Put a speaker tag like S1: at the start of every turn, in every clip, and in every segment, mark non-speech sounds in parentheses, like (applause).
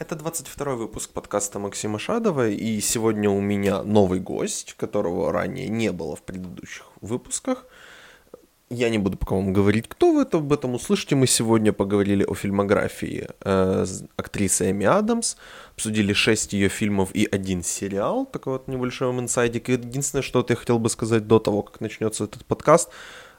S1: Это 22 выпуск подкаста Максима Шадова, и сегодня у меня новый гость, которого ранее не было в предыдущих выпусках. Я не буду пока вам говорить, кто вы это, об этом услышите. Мы сегодня поговорили о фильмографии э, актрисы Эми Адамс, обсудили 6 ее фильмов и один сериал, такой вот небольшой инсайдик. И единственное, что я хотел бы сказать до того, как начнется этот подкаст –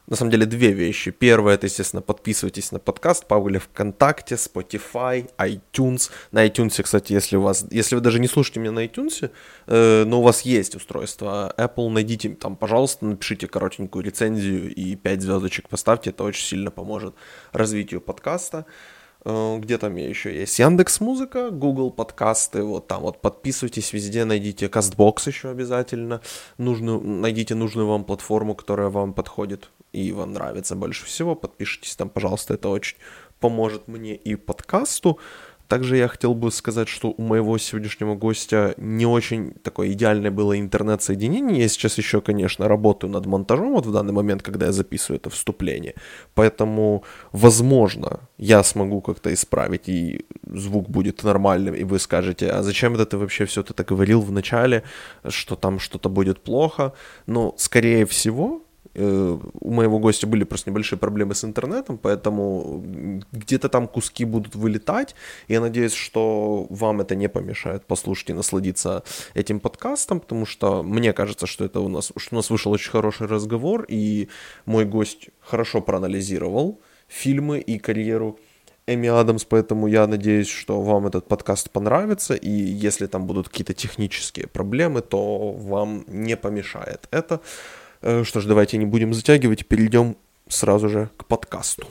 S1: на самом деле две вещи. Первое, это, естественно, подписывайтесь на подкаст Павли ВКонтакте, Spotify, iTunes. На iTunes, кстати, если у вас, если вы даже не слушаете меня на iTunes, э, но у вас есть устройство Apple, найдите там, пожалуйста, напишите коротенькую рецензию и 5 звездочек поставьте, это очень сильно поможет развитию подкаста. Э, где там я еще есть? Яндекс Музыка, Google подкасты, вот там вот подписывайтесь везде, найдите Castbox еще обязательно, нужную, найдите нужную вам платформу, которая вам подходит и вам нравится больше всего, подпишитесь там, пожалуйста, это очень поможет мне и подкасту. Также я хотел бы сказать, что у моего сегодняшнего гостя не очень такое идеальное было интернет-соединение. Я сейчас еще, конечно, работаю над монтажом вот в данный момент, когда я записываю это вступление. Поэтому, возможно, я смогу как-то исправить, и звук будет нормальным, и вы скажете, а зачем это ты вообще все это говорил в начале, что там что-то будет плохо. Но, скорее всего, у моего гостя были просто небольшие проблемы с интернетом, поэтому где-то там куски будут вылетать. Я надеюсь, что вам это не помешает послушать и насладиться этим подкастом, потому что мне кажется, что это у нас, что у нас вышел очень хороший разговор, и мой гость хорошо проанализировал фильмы и карьеру Эми Адамс, поэтому я надеюсь, что вам этот подкаст понравится, и если там будут какие-то технические проблемы, то вам не помешает это. Э, что ж, давайте не будем затягивать перейдем сразу же к подкасту.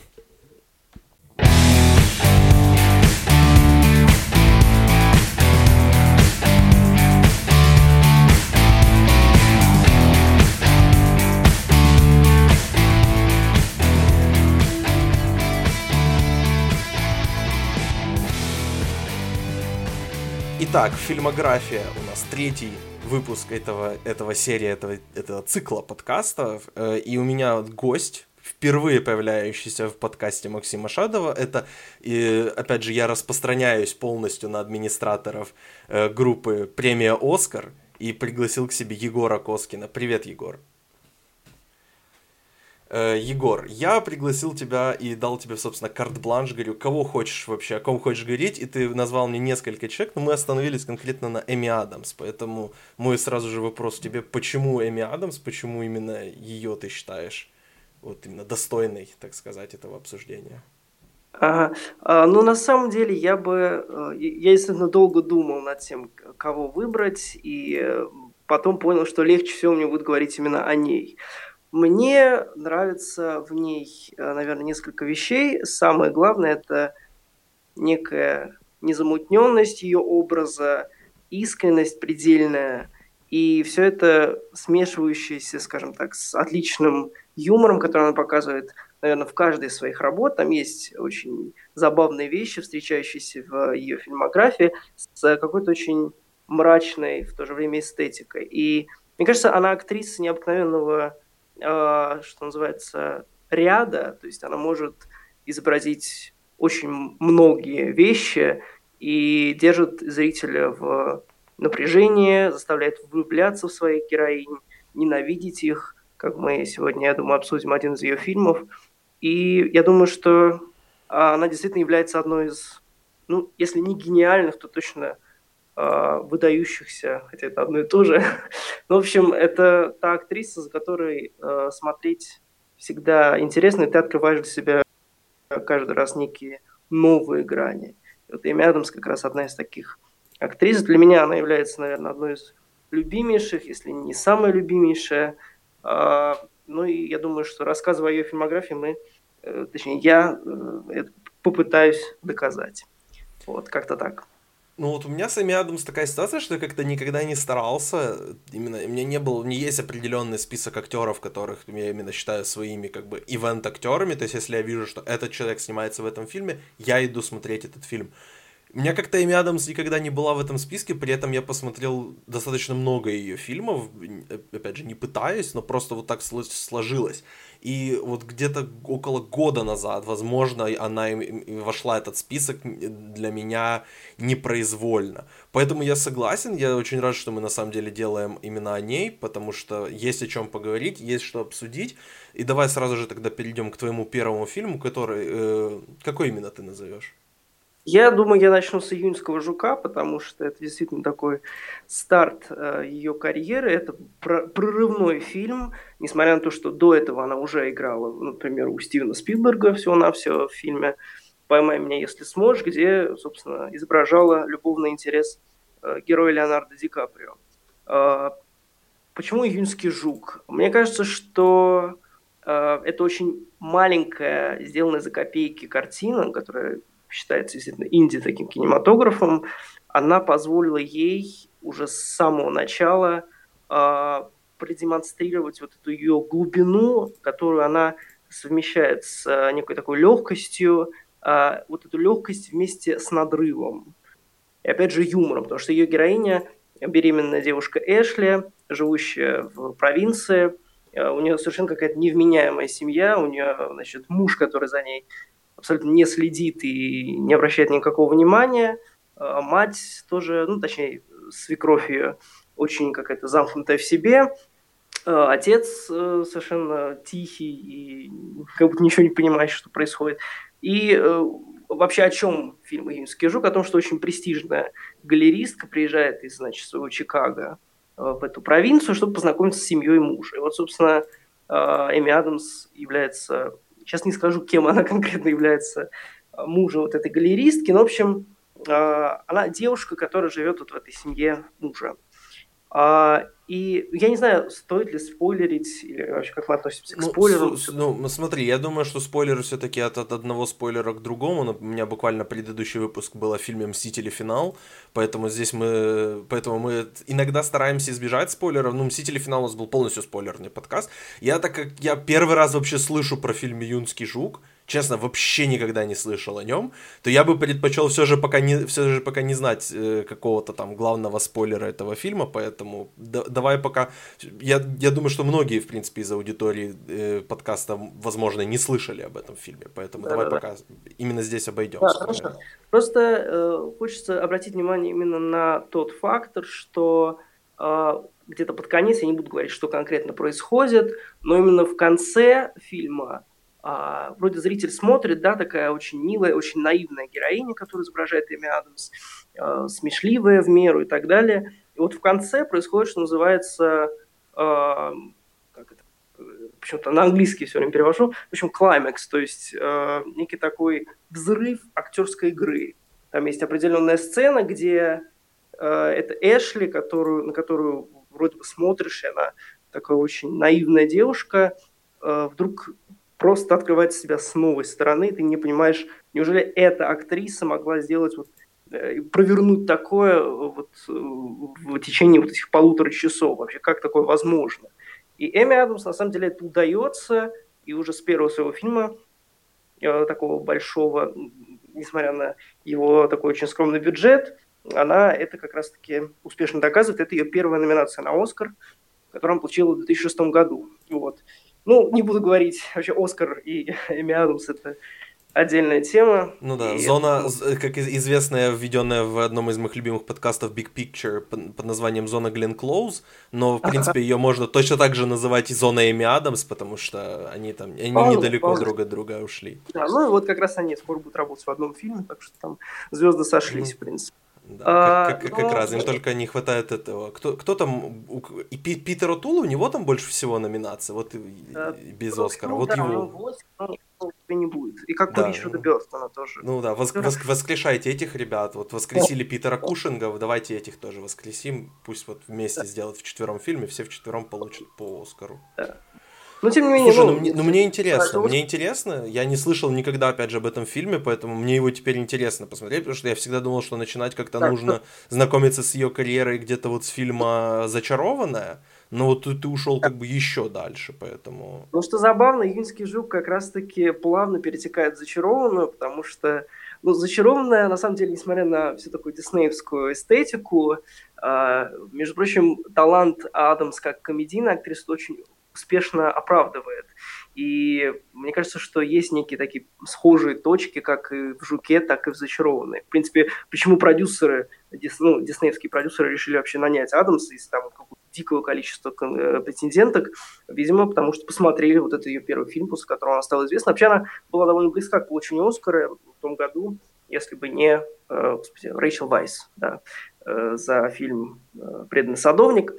S1: Итак, фильмография у нас третий выпуск этого, этого серии, этого, этого цикла подкастов. Э, и у меня гость, впервые появляющийся в подкасте Максима Шадова. Это, и, опять же, я распространяюсь полностью на администраторов э, группы «Премия Оскар» и пригласил к себе Егора Коскина. Привет, Егор. Э, Егор, я пригласил тебя и дал тебе, собственно, карт-бланш, говорю, кого хочешь вообще, о ком хочешь говорить, и ты назвал мне несколько человек, но мы остановились конкретно на Эми Адамс, поэтому мой сразу же вопрос тебе, почему Эми Адамс, почему именно ее ты считаешь вот именно достойной, так сказать, этого обсуждения?
S2: А, а, ну, на самом деле, я бы, э, я, естественно, долго думал над тем, кого выбрать, и э, потом понял, что легче всего мне будет говорить именно о ней. Мне нравится в ней, э, наверное, несколько вещей. Самое главное – это некая незамутненность ее образа, искренность предельная, и все это смешивающееся, скажем так, с отличным юмором, который она показывает, наверное, в каждой из своих работ. Там есть очень забавные вещи, встречающиеся в ее фильмографии, с какой-то очень мрачной, в то же время эстетикой. И мне кажется, она актриса необыкновенного что называется, ряда, то есть она может изобразить очень многие вещи и держит зрителя в напряжении, заставляет влюбляться в своих героинь, ненавидеть их, как мы сегодня, я думаю, обсудим один из ее фильмов. И я думаю, что она действительно является одной из, ну, если не гениальных, то точно выдающихся, хотя это одно и то же. ну, (laughs) в общем, это та актриса, за которой э, смотреть всегда интересно, и ты открываешь для себя каждый раз некие новые грани. И вот Эми Адамс как раз одна из таких актрис. Для меня она является, наверное, одной из любимейших, если не самая любимейшая. А, ну и я думаю, что рассказывая о ее фильмографии, мы, э, точнее, я э, попытаюсь доказать. Вот, как-то так.
S1: Ну вот у меня с Эми Адамс такая ситуация, что я как-то никогда не старался, именно, у меня не был, не есть определенный список актеров, которых я именно считаю своими как бы ивент-актерами, то есть если я вижу, что этот человек снимается в этом фильме, я иду смотреть этот фильм. У меня как-то Эми Адамс никогда не была в этом списке, при этом я посмотрел достаточно много ее фильмов, опять же, не пытаюсь, но просто вот так сложилось. И вот где-то около года назад, возможно, она вошла этот список для меня непроизвольно. Поэтому я согласен, я очень рад, что мы на самом деле делаем именно о ней, потому что есть о чем поговорить, есть что обсудить. И давай сразу же тогда перейдем к твоему первому фильму, который... Э, какой именно ты назовешь?
S2: Я думаю, я начну с июньского жука, потому что это действительно такой старт э, ее карьеры. Это прорывной фильм, несмотря на то, что до этого она уже играла, например, у Стивена Спилберга всего-навсего в фильме «Поймай меня, если сможешь», где, собственно, изображала любовный интерес э, героя Леонардо Ди Каприо. Э, почему июньский жук? Мне кажется, что э, это очень маленькая, сделанная за копейки картина, которая считается действительно инди таким кинематографом, она позволила ей уже с самого начала э, продемонстрировать вот эту ее глубину, которую она совмещает с э, некой такой легкостью, э, вот эту легкость вместе с надрывом. И опять же юмором, потому что ее героиня, беременная девушка Эшли, живущая в провинции, у нее совершенно какая-то невменяемая семья, у нее, значит, муж, который за ней абсолютно не следит и не обращает никакого внимания. А мать тоже, ну, точнее, свекровь ее очень какая-то замкнутая в себе. А отец э, совершенно тихий и как будто ничего не понимает, что происходит. И э, вообще о чем фильм «Июньский жук»? О том, что очень престижная галеристка приезжает из, значит, своего Чикаго э, в эту провинцию, чтобы познакомиться с семьей мужа. И вот, собственно, Эми Адамс является Сейчас не скажу, кем она конкретно является а, мужем вот этой галеристки, но, в общем, а, она девушка, которая живет вот в этой семье мужа. И я не знаю, стоит ли спойлерить, или вообще как мы относимся к ну, спойлерам.
S1: С, ну, смотри, я думаю, что спойлеры все-таки от, от одного спойлера к другому. У меня буквально предыдущий выпуск был о фильме «Мстители. Финал», поэтому здесь мы... Поэтому мы иногда стараемся избежать спойлеров. Ну, «Мстители. Финал» у нас был полностью спойлерный подкаст. Я так как я первый раз вообще слышу про фильм «Юнский жук», честно, вообще никогда не слышал о нем, то я бы предпочел все же пока не, все же пока не знать э, какого-то там главного спойлера этого фильма, поэтому да, давай пока... Я, я думаю, что многие, в принципе, из аудитории э, подкаста, возможно, не слышали об этом фильме, поэтому да, давай да, пока да. именно здесь обойдем. Да,
S2: хорошо. Просто э, хочется обратить внимание именно на тот фактор, что э, где-то под конец, я не буду говорить, что конкретно происходит, но именно в конце фильма а, вроде зритель смотрит, да, такая очень милая, очень наивная героиня, которую изображает Эми Адамс, а, смешливая в меру и так далее. И вот в конце происходит, что называется, а, как это, почему-то на английский все время перевожу, в общем, клаймекс, то есть а, некий такой взрыв актерской игры. Там есть определенная сцена, где а, это Эшли, которую, на которую вроде бы смотришь, и она такая очень наивная девушка, а, вдруг просто открывает себя с новой стороны, ты не понимаешь, неужели эта актриса могла сделать вот э, провернуть такое э, вот э, в течение вот этих полутора часов вообще, как такое возможно. И Эми Адамс, на самом деле, это удается, и уже с первого своего фильма, такого большого, несмотря на его такой очень скромный бюджет, она это как раз-таки успешно доказывает. Это ее первая номинация на Оскар, которую она получила в 2006 году. Вот. Ну, не буду говорить, вообще Оскар и (laughs) Эми Адамс это отдельная тема.
S1: Ну да, и зона, как известная, введенная в одном из моих любимых подкастов Big Picture под названием «Зона Глен Клоуз», но, в принципе, ее можно точно так же называть и «Зона Эми Адамс», потому что они там, они вполне, недалеко вполне. друг от друга ушли.
S2: Да, ну и вот как раз они скоро будут работать в одном фильме, так что там звезды сошлись, mm. в принципе.
S1: Да, а, как, как, но... как раз, им только не хватает этого. Кто, кто там, и Питер Отул, у него там больше всего номинаций, вот и, а, без ну, Оскара, вот да, его. 8,
S2: но не будет. И как да. у Ричарда Бёрстона тоже.
S1: Ну да, вос, вос, воскрешайте этих ребят, вот воскресили Питера Кушинга, давайте этих тоже воскресим, пусть вот вместе да. сделают в четвером фильме, все в четвером получат по Оскару. Да.
S2: Но тем не менее,
S1: Слушай, ну, ну, мне, ну мне интересно, мне интересно. Я не слышал никогда, опять же, об этом фильме, поэтому мне его теперь интересно посмотреть, потому что я всегда думал, что начинать как-то так, нужно что... знакомиться с ее карьерой где-то вот с фильма «Зачарованная», но вот ты, ты ушел как бы еще дальше, поэтому...
S2: Ну что забавно, «Июньский жук» как раз-таки плавно перетекает в «Зачарованную», потому что Ну, «Зачарованная», на самом деле, несмотря на всю такую диснеевскую эстетику, э, между прочим, талант Адамс как комедийная актриса очень успешно оправдывает. И мне кажется, что есть некие такие схожие точки, как и в «Жуке», так и в «Зачарованной». В принципе, почему продюсеры, ну, диснеевские продюсеры решили вообще нанять Адамса из там дикого количества э, претенденток, видимо, потому что посмотрели вот этот ее первый фильм, после которого она стала известна. Вообще она была довольно близка к получению Оскара в том году, если бы не э, господи, Рэйчел Вайс да, э, за фильм «Преданный садовник».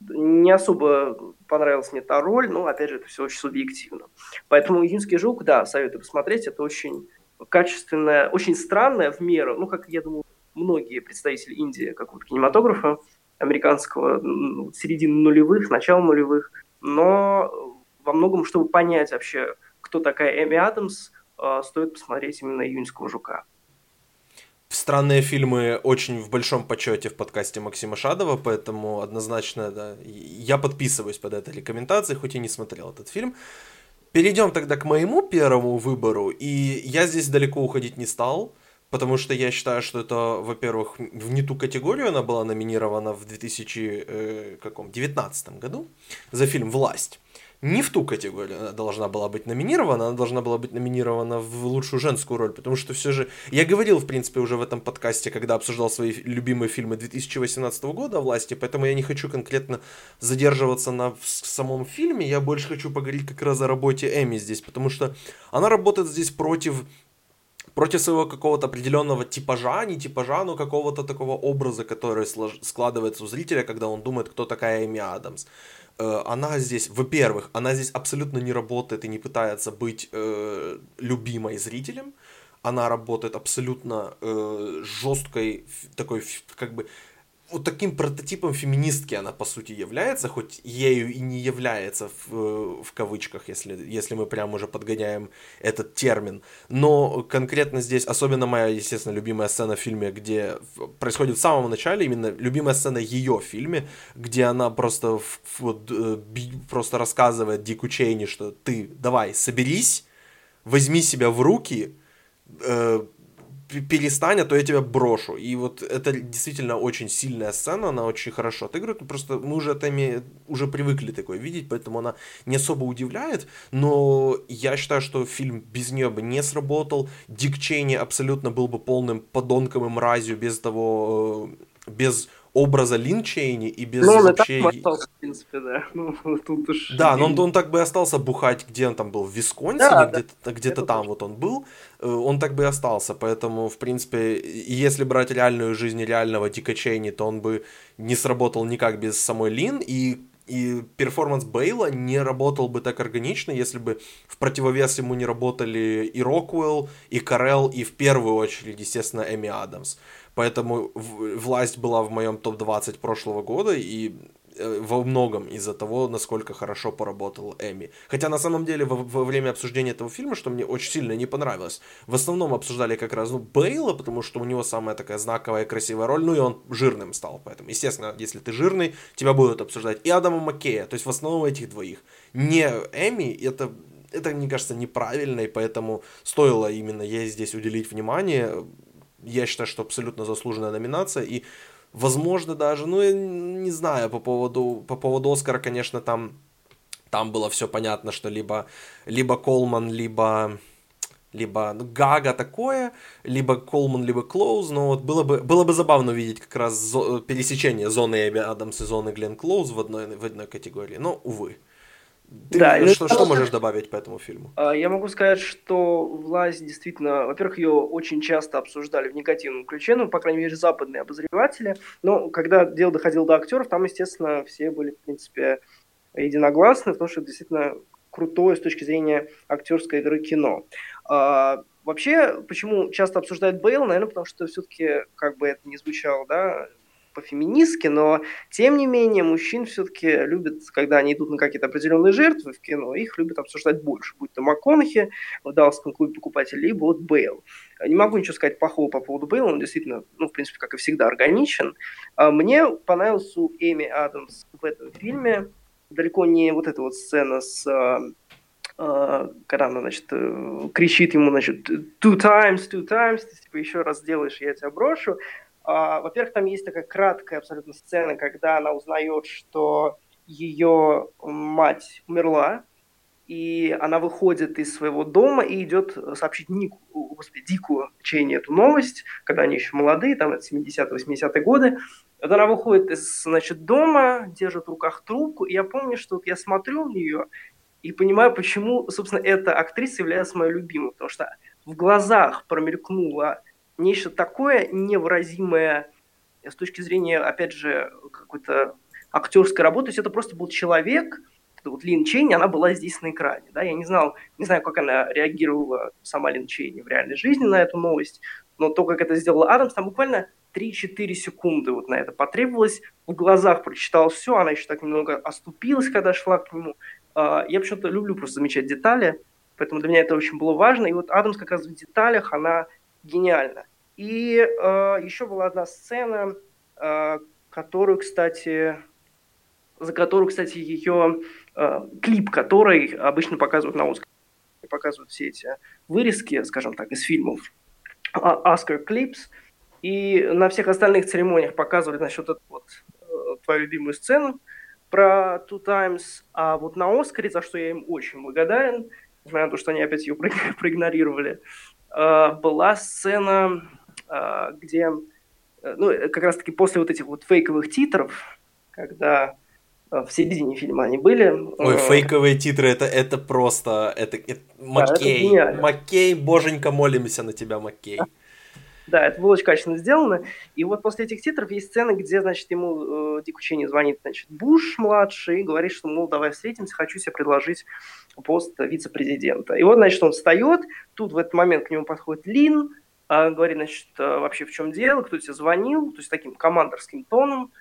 S2: Не особо понравилась мне та роль, но, опять же, это все очень субъективно. Поэтому «Июньский жук», да, советую посмотреть, это очень качественная, очень странная в меру, ну, как я думаю, многие представители Индии какого-то кинематографа, американского середины нулевых, начала нулевых, но во многом, чтобы понять вообще, кто такая Эми Адамс, э, стоит посмотреть именно «Июньского жука».
S1: Странные фильмы очень в большом почете в подкасте Максима Шадова, поэтому однозначно да, я подписываюсь под этой рекомендацией, хоть и не смотрел этот фильм. Перейдем тогда к моему первому выбору, и я здесь далеко уходить не стал – Потому что я считаю, что это, во-первых, в не ту категорию она была номинирована в 2019 э, году за фильм «Власть». Не в ту категорию она должна была быть номинирована, она должна была быть номинирована в лучшую женскую роль, потому что все же... Я говорил, в принципе, уже в этом подкасте, когда обсуждал свои любимые фильмы 2018 года власти, поэтому я не хочу конкретно задерживаться на самом фильме, я больше хочу поговорить как раз о работе Эми здесь, потому что она работает здесь против против своего какого-то определенного типажа, не типажа, но какого-то такого образа, который складывается у зрителя, когда он думает, кто такая Эми Адамс. Э, она здесь, во-первых, она здесь абсолютно не работает и не пытается быть э, любимой зрителем. Она работает абсолютно э, жесткой, такой, как бы, вот таким прототипом феминистки она по сути является, хоть ею и не является в, в кавычках, если, если мы прям уже подгоняем этот термин. Но конкретно здесь, особенно моя, естественно, любимая сцена в фильме, где происходит в самом начале, именно любимая сцена ее в фильме, где она просто, вот, э, просто рассказывает Дику Чейни, что ты давай, соберись, возьми себя в руки, э, перестань, а то я тебя брошу. И вот это действительно очень сильная сцена, она очень хорошо отыгрывает. Ну, просто мы уже это уже привыкли такое видеть, поэтому она не особо удивляет. Но я считаю, что фильм без нее бы не сработал. Дик Чейни абсолютно был бы полным подонком и мразью без того, э, без образа Лин Чейни и без
S2: ну, он
S1: вообще...
S2: так остался, в принципе, да. (laughs) Ну,
S1: тут уж... Да, но он, он так бы остался бухать, где он там был, в Висконсине, да, где-то, да. где-то там точно. вот он был, э, он так бы и остался, поэтому, в принципе, если брать реальную жизнь реального Дика Чейни, то он бы не сработал никак без самой Лин, и и перформанс Бейла не работал бы так органично, если бы в противовес ему не работали и Роквелл, и Карелл, и в первую очередь, естественно, Эми Адамс. Поэтому власть была в моем топ-20 прошлого года, и э, во многом из-за того, насколько хорошо поработал Эми. Хотя на самом деле во, во время обсуждения этого фильма, что мне очень сильно не понравилось, в основном обсуждали как раз ну, Бейла, потому что у него самая такая знаковая красивая роль, ну и он жирным стал, поэтому, естественно, если ты жирный, тебя будут обсуждать и Адама Маккея, то есть в основном этих двоих. Не Эми, это это, мне кажется, неправильно, и поэтому стоило именно ей здесь уделить внимание я считаю, что абсолютно заслуженная номинация. И, возможно, даже, ну, я не знаю, по поводу, по поводу Оскара, конечно, там, там было все понятно, что либо, либо Колман, либо либо Гага такое, либо Колман, либо Клоуз, но вот было бы, было бы забавно увидеть как раз зо- пересечение зоны Эбби Адамс и зоны Глен Клоуз в одной, в одной категории, но, увы. Ты да, что, ну, что можешь добавить по этому фильму?
S2: А, я могу сказать, что власть действительно, во-первых, ее очень часто обсуждали в негативном ключе, ну, по крайней мере, западные обозреватели. Но когда дело доходило до актеров, там, естественно, все были, в принципе, единогласны, потому что это действительно крутое с точки зрения актерской игры кино. А, вообще, почему часто обсуждают Бейл, наверное, потому что все-таки, как бы это ни звучало, да, по-феминистски, но тем не менее мужчин все-таки любят, когда они идут на какие-то определенные жертвы в кино, их любят обсуждать больше, будь то МакКонахи в Далласском клубе покупателей, либо вот Бейл. Не могу ничего сказать плохого по поводу Бейла, он действительно, ну, в принципе, как и всегда, органичен. А мне понравился у Эми Адамс в этом фильме далеко не вот эта вот сцена с э, когда она, значит, э, кричит ему, значит, two times, two times, ты типа еще раз сделаешь, я тебя брошу. А, во-первых, там есть такая краткая абсолютно сцена, когда она узнает, что ее мать умерла, и она выходит из своего дома и идет сообщить Нику, господи, Дику Чейни эту новость, когда они еще молодые, там это 70-80-е годы. Вот она выходит из, значит, дома, держит в руках трубку, и я помню, что вот я смотрю на нее и понимаю, почему, собственно, эта актриса является моей любимой, потому что в глазах промелькнуло нечто такое невыразимое с точки зрения, опять же, какой-то актерской работы. То есть это просто был человек, вот Лин Чейни, она была здесь на экране. Да? Я не знал, не знаю, как она реагировала, сама Лин Чейни, в реальной жизни на эту новость, но то, как это сделала Адамс, там буквально 3-4 секунды вот на это потребовалось. В глазах прочитал все, она еще так немного оступилась, когда шла к нему. А, я почему-то люблю просто замечать детали, поэтому для меня это очень было важно. И вот Адамс как раз в деталях, она гениальна. И э, еще была одна сцена, э, которую, кстати, за которую, кстати, ее э, клип, который обычно показывают на Оскар, показывают все эти вырезки, скажем так, из фильмов Oscar Clips, и на всех остальных церемониях показывали, вот эту вот э, твою любимую сцену про Two Times, а вот на Оскаре, за что я им очень благодарен, несмотря на то, что они опять ее (laughs) проигнорировали, была сцена, э, где, э, ну, как раз-таки после вот этих вот фейковых титров, когда Э, в середине фильма они были.
S1: Ой, э, фейковые титры, это, это просто, это, это Маккей, да, это Маккей, боженька, молимся на тебя, Маккей.
S2: Да, это было очень качественно сделано. И вот после этих титров есть сцена, где, значит, ему э, Дик Учени звонит, значит, Буш младший и говорит, что, мол, давай встретимся, хочу себе предложить пост вице-президента. И вот, значит, он встает, тут в этот момент к нему подходит Лин, э, говорит, значит, э, вообще в чем дело, кто тебе звонил, то есть таким командорским тоном,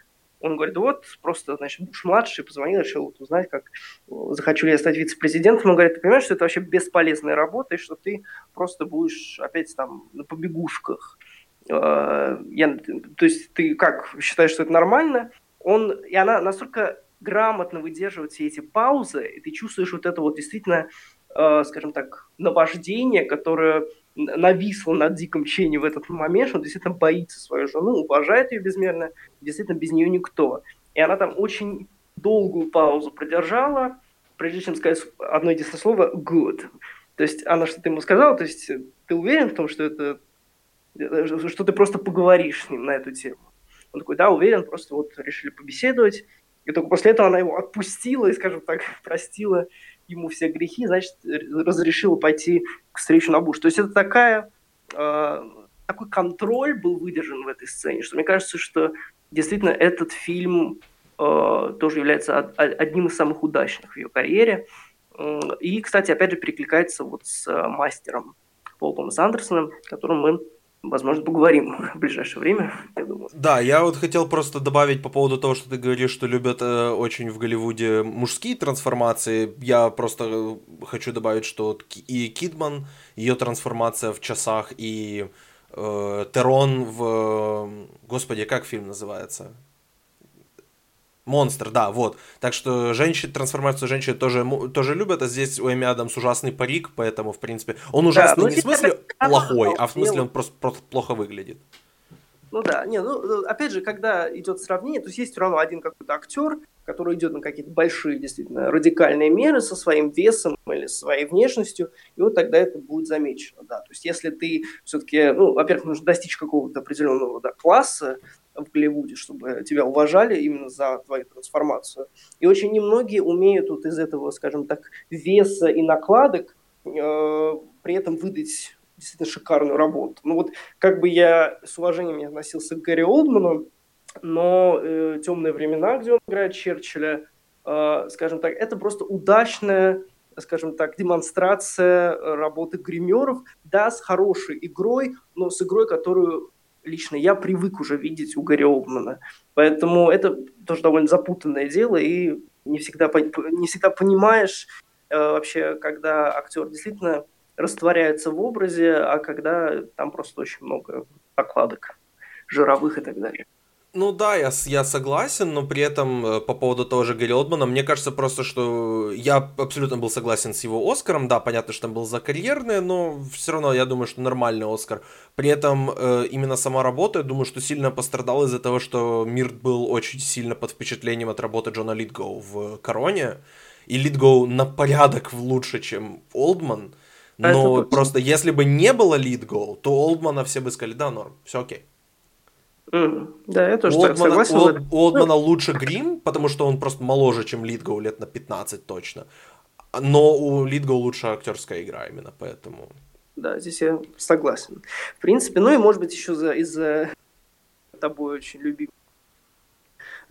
S2: он говорит, вот, просто, значит, Буш-младший позвонил, решил вот узнать, как захочу ли я стать вице-президентом. Он говорит, ты понимаешь, что это вообще бесполезная работа, и что ты просто будешь опять там на побегушках. А, я, то есть ты как, считаешь, что это нормально? Он, и она настолько грамотно выдерживает все эти паузы, и ты чувствуешь вот это вот действительно, а, скажем так, наваждение, которое нависла над Диком Ченни в этот момент, он действительно боится свою жену, уважает ее безмерно, действительно без нее никто. И она там очень долгую паузу продержала, прежде чем сказать одно единственное слово «good». То есть она что-то ему сказала, то есть ты уверен в том, что это что ты просто поговоришь с ним на эту тему. Он такой, да, уверен, просто вот решили побеседовать. И только после этого она его отпустила и, скажем так, (laughs) простила ему все грехи, значит, разрешила пойти к встречу на Буш. То есть это такая, э, такой контроль был выдержан в этой сцене, что мне кажется, что действительно этот фильм э, тоже является одним из самых удачных в ее карьере. И, кстати, опять же, перекликается вот с мастером Полом Андерсоном, которым мы возможно, поговорим (laughs) в ближайшее время, я думаю.
S1: Да, я вот хотел просто добавить по поводу того, что ты говоришь, что любят э, очень в Голливуде мужские трансформации. Я просто э, хочу добавить, что и Кидман, ее трансформация в часах, и э, Терон в... Господи, как фильм называется? Монстр, да, вот. Так что женщин, трансформацию женщин тоже, тоже любят, а здесь у Эми Адамс ужасный парик, поэтому, в принципе, он ужасный да, не в смысле плохой, а в смысле он просто, просто плохо выглядит.
S2: Ну да, не, ну, ну опять же, когда идет сравнение, то есть есть все равно один какой-то актер, который идет на какие-то большие, действительно, радикальные меры со своим весом или своей внешностью, и вот тогда это будет замечено, да. То есть если ты все-таки, ну, во-первых, нужно достичь какого-то определенного да, класса, в Голливуде, чтобы тебя уважали именно за твою трансформацию. И очень немногие умеют вот из этого, скажем так, веса и накладок э, при этом выдать действительно шикарную работу. Ну вот как бы я с уважением относился к Гарри Олдману, но э, «Темные времена», где он играет Черчилля, э, скажем так, это просто удачная скажем так, демонстрация работы гримеров, да, с хорошей игрой, но с игрой, которую лично я привык уже видеть у Гарри Олдмана. Поэтому это тоже довольно запутанное дело, и не всегда, не всегда понимаешь э, вообще, когда актер действительно растворяется в образе, а когда там просто очень много окладок жировых и так далее.
S1: Ну да, я, я согласен, но при этом э, по поводу того же Гарри Олдмана, мне кажется просто, что я абсолютно был согласен с его Оскаром. Да, понятно, что там был за карьерное, но все равно я думаю, что нормальный Оскар. При этом э, именно сама работа, я думаю, что сильно пострадал из-за того, что мир был очень сильно под впечатлением от работы Джона Литгоу в «Короне». И Литгоу на порядок лучше, чем Олдман. А но просто если бы не было Литгоу, то Олдмана все бы сказали, да, норм, все окей.
S2: Mm, да, я тоже
S1: у так согласен. У, у Олдмана ну, лучше грим, потому что он просто моложе, чем Литгоу лет на 15 точно. Но у Литгоу лучше актерская игра именно, поэтому...
S2: Да, здесь я согласен. В принципе, ну и может быть еще за, из-за тобой очень любимого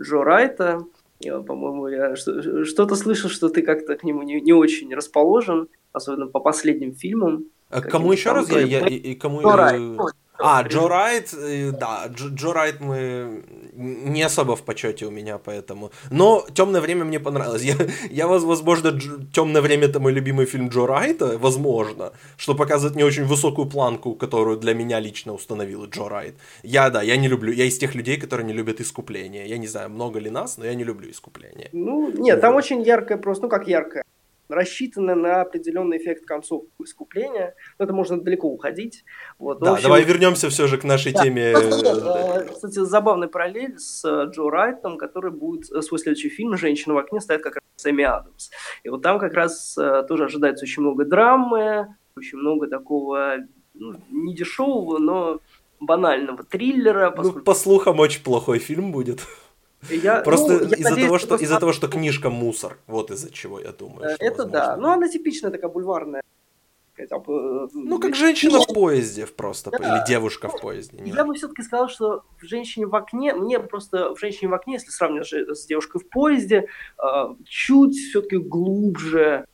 S2: Джо Райта. Я, по-моему, я что-то слышал, что ты как-то к нему не, не очень расположен, особенно по последним фильмам.
S1: А кому еще раз я, я и, и кому Джо Райт. А, Джо Райт, э, да, Джо, Джо Райт мы не особо в почете у меня, поэтому. Но Темное время мне понравилось. (laughs) Я, я возможно, Темное время это мой любимый фильм Джо Райта, возможно, что показывает не очень высокую планку, которую для меня лично установил Джо Райт. Я, да, я не люблю, я из тех людей, которые не любят искупление. Я не знаю, много ли нас, но я не люблю искупление.
S2: Ну, нет, там очень яркое просто, ну как яркое рассчитаны на определенный эффект концовку искупления. Но это можно далеко уходить. Вот.
S1: Да, общем, давай вернемся все же к нашей да. теме.
S2: Э, кстати, забавный параллель с э, Джо Райтом, который будет э, свой следующий фильм «Женщина в окне» ставит как раз Сэмми Адамс. И вот там как раз тоже ожидается очень много драмы, очень много такого ну, не дешевого, но банального триллера.
S1: Ну, поскольку... Ну, по слухам, очень плохой фильм будет. Я, Просто ну, из-за того, что, из-за того, что книжка мусор. Вот из-за чего, я думаю.
S2: Что, это возможно. да. Ну, она типичная такая бульварная.
S1: Э, ну, как женщина в поезде просто, да. или девушка в поезде.
S2: Я знаю. бы все-таки сказал, что в женщине в окне, мне просто в женщине в окне, если сравнивать с девушкой в поезде, э, чуть все-таки глубже Э,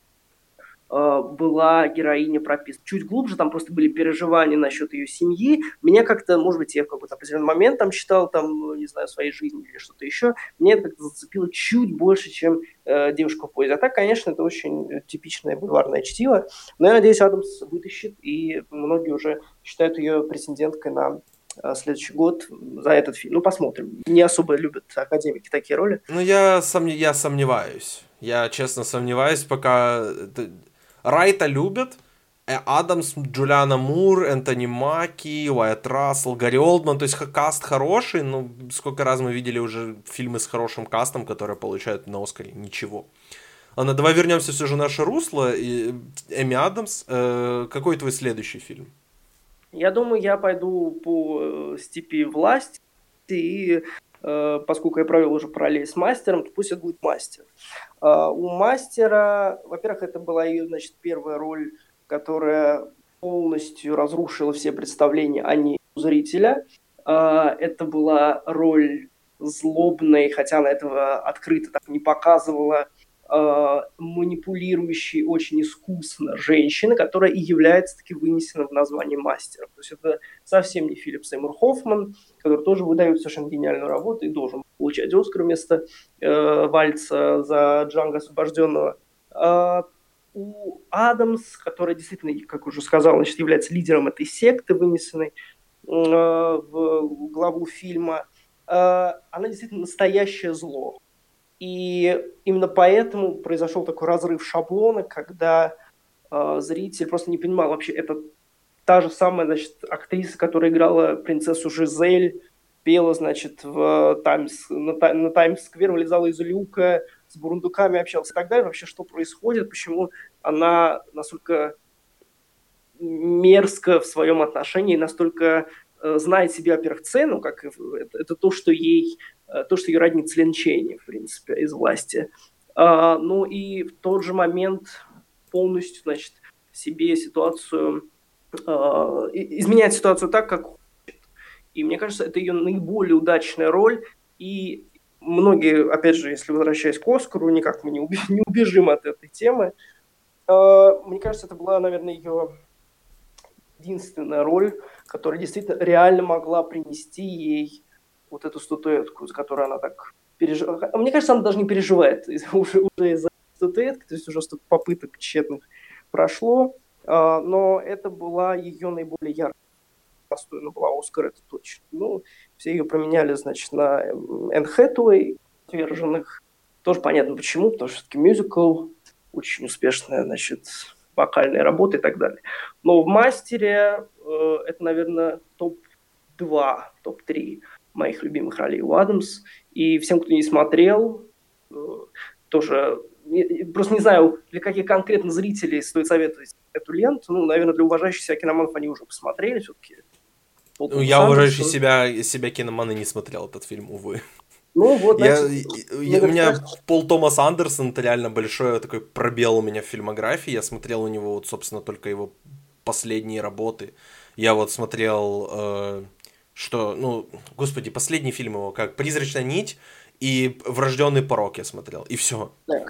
S2: была героиня прописана. Чуть глубже там просто были переживания насчет ее семьи. Меня как-то, может быть, я в какой-то определенный момент там читал, там, не знаю, своей жизни или что-то еще, мне это как-то зацепило чуть больше, чем э, «Девушка в поезде». А так, конечно, это очень типичное бульварное чтиво. Но я надеюсь, Адамс вытащит, и многие уже считают ее претенденткой на э, следующий год за этот фильм. Ну, посмотрим. Не особо любят академики такие роли.
S1: Ну, я, сом... я сомневаюсь. Я честно сомневаюсь, пока Райта любят, э, Адамс, Джулиана Мур, Энтони Маки, Уайт Рассел, Гарри Олдман, то есть каст хороший, но сколько раз мы видели уже фильмы с хорошим кастом, которые получают на Оскаре ничего. Ладно, давай вернемся все же в наше русло. И, Эми Адамс, э, какой твой следующий фильм?
S2: Я думаю, я пойду по э, степи власти и поскольку я провел уже параллель с мастером, то пусть это будет мастер. Э, у мастера, во-первых, это была ее, значит, первая роль, которая полностью разрушила все представления о ней у зрителя. Э, это была роль злобной, хотя она этого открыто так не показывала, э, манипулирующей очень искусно женщины, которая и является таки вынесена в название мастера. То есть это совсем не Филипп Сеймур Хоффман, который тоже выдает совершенно гениальную работу и должен получать Оскар вместо э, Вальца за Джанго освобожденного. Э, у Адамс, которая действительно, как уже сказал, значит, является лидером этой секты, вынесенной э, в главу фильма, э, она действительно настоящее зло. И именно поэтому произошел такой разрыв шаблона, когда э, зритель просто не понимал вообще, это та же самая, значит, актриса, которая играла принцессу Жизель, пела, значит, в Таймс, на, на Таймс-сквер, вылезала из люка, с бурундуками общалась и так далее. Вообще, что происходит, почему она настолько мерзко в своем отношении, настолько знает себе, во-первых, цену, как это, это то, что ей Э, то, что ее роднит с в принципе, из власти. А, ну и в тот же момент полностью, значит, себе ситуацию, а, изменяет ситуацию так, как хочет. И мне кажется, это ее наиболее удачная роль. И многие, опять же, если возвращаясь к Оскару, никак мы не, (laughs) не убежим от этой темы. А, мне кажется, это была, наверное, ее единственная роль, которая действительно реально могла принести ей вот эту статуэтку, за которую она так переживает. Мне кажется, она даже не переживает (laughs) уже, уже из-за статуэтки, то есть уже столько попыток тщетных прошло, а, но это была ее наиболее яркая достойна была Оскар, это точно. Ну, все ее променяли, значит, на Энн Хэтэуэй, отверженных. Тоже понятно почему, потому что все-таки мюзикл, очень успешная, значит, вокальная работа и так далее. Но в «Мастере» э, это, наверное, топ-2, топ-3 моих любимых ролей у Адамс. И всем, кто не смотрел, э, тоже просто не знаю, для каких конкретно зрителей стоит советовать эту ленту. Ну, наверное, для уважающих себя киноманов они уже посмотрели все-таки.
S1: Ну, я уважающий себя, себя киноман и не смотрел этот фильм, увы.
S2: Ну, вот,
S1: я, я, у меня Пол Томас Андерсон, это реально большой такой пробел у меня в фильмографии. Я смотрел у него, вот, собственно, только его последние работы. Я вот смотрел, э, что, ну, господи, последний фильм его, как «Призрачная нить» и «Врожденный порок» я смотрел, и все.
S2: Да.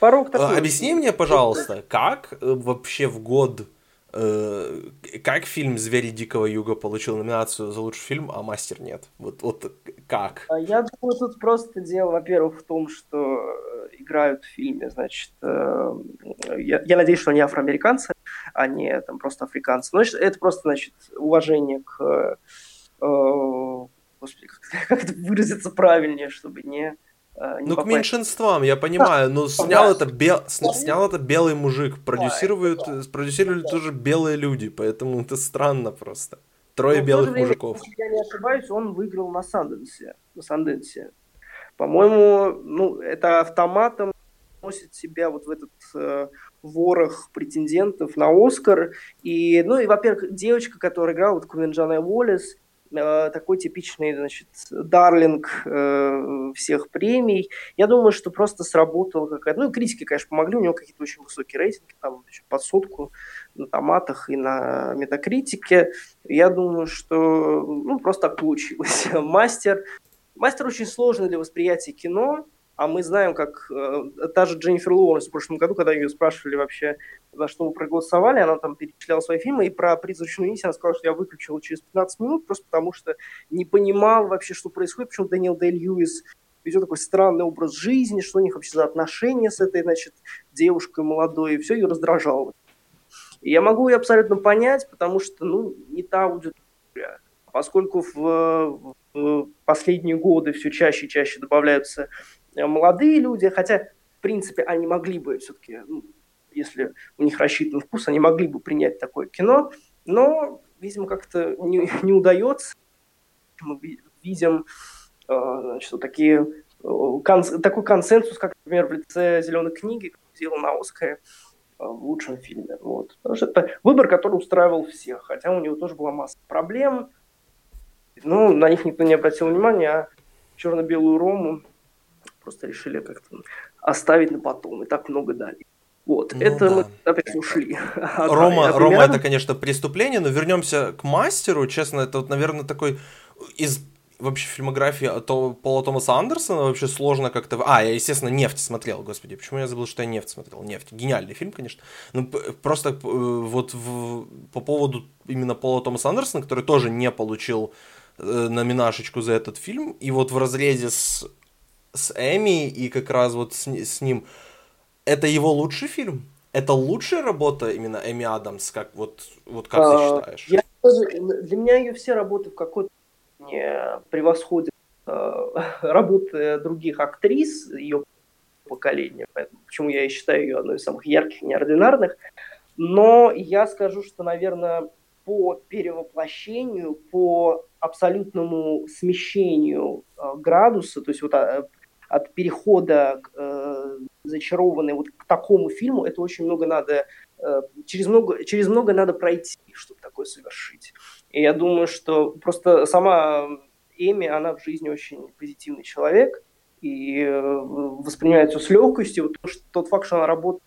S2: Порог такой.
S1: Объясни мне, пожалуйста, как э, вообще в год как фильм «Звери Дикого Юга» получил номинацию за лучший фильм, а «Мастер» нет? Вот, вот как?
S2: А я думаю, тут просто дело, во-первых, в том, что э, играют в фильме, значит, э, я, я надеюсь, что они афроамериканцы, а не там просто африканцы. Но это просто, значит, уважение к... Господи, (laughs) как это выразиться правильнее, чтобы не
S1: Э, ну, попасть. к меньшинствам, я понимаю, но снял это, бел... снял это белый мужик, продюсируют, продюсировали тоже белые люди, поэтому это странно просто. Трое но белых время, мужиков.
S2: Если я не ошибаюсь, он выиграл на Санденсе. На Санденсе. По-моему, ну, это автоматом носит себя вот в этот э, ворох претендентов на Оскар. И, ну, и, во-первых, девочка, которая играла, вот Куинджана Уоллес, Э, такой типичный, значит, дарлинг э, всех премий. Я думаю, что просто сработала какая-то... Ну, критики, конечно, помогли, у него какие-то очень высокие рейтинги, там, под сотку на томатах и на метакритике. Я думаю, что, ну, просто так получилось. (laughs) Мастер... Мастер очень сложный для восприятия кино, а мы знаем, как э, та же Дженнифер Лоуренс в прошлом году, когда ее спрашивали вообще, за что вы проголосовали, она там перечисляла свои фильмы, и про «Призрачную нить» она сказала, что я выключила через 15 минут, просто потому что не понимал вообще, что происходит, почему Дэниел Дэй Льюис ведет такой странный образ жизни, что у них вообще за отношения с этой, значит, девушкой молодой, и все ее раздражало. И я могу ее абсолютно понять, потому что, ну, не та аудитория. Поскольку в, в последние годы все чаще и чаще добавляются молодые люди, хотя, в принципе, они могли бы все-таки, ну, если у них рассчитан вкус, они могли бы принять такое кино, но, видимо, как-то не, не удается. Мы видим э, значит, вот такие, э, кон, такой консенсус, как, например, в лице «Зеленой книги», сделал на Оскаре в лучшем фильме. Вот. Потому что это выбор, который устраивал всех, хотя у него тоже была масса проблем. Ну, на них никто не обратил внимания, а черно-белую рому просто решили как-то оставить на потом, и так много дали. Вот, ну, это да. мы опять ушли. (laughs)
S1: Рома, а, Рома это, конечно, преступление, но вернемся к мастеру. Честно, это вот, наверное, такой из вообще фильмографии Пола Томаса Андерсона вообще сложно как-то... А, я, естественно, «Нефть» смотрел, господи, почему я забыл, что я «Нефть» смотрел? «Нефть» — гениальный фильм, конечно. Ну, просто э, вот в, по поводу именно Пола Томаса Андерсона, который тоже не получил э, номинашечку за этот фильм, и вот в разрезе с с Эми и как раз вот с, с ним. Это его лучший фильм? Это лучшая работа именно Эми Адамс, как вот, вот как а, ты считаешь? Я,
S2: для меня ее все работы в какой-то не превосходят э, (laughs) работы других актрис ее поколения, поэтому почему я и считаю ее одной из самых ярких, неординарных. Но я скажу, что, наверное, по перевоплощению, по абсолютному смещению э, градуса, то есть вот а, от перехода э, зачарованный вот к такому фильму, это очень много надо, э, через, много, через много надо пройти, чтобы такое совершить. И я думаю, что просто сама Эми, она в жизни очень позитивный человек, и э, воспринимается с легкостью. Вот тот факт, что она работает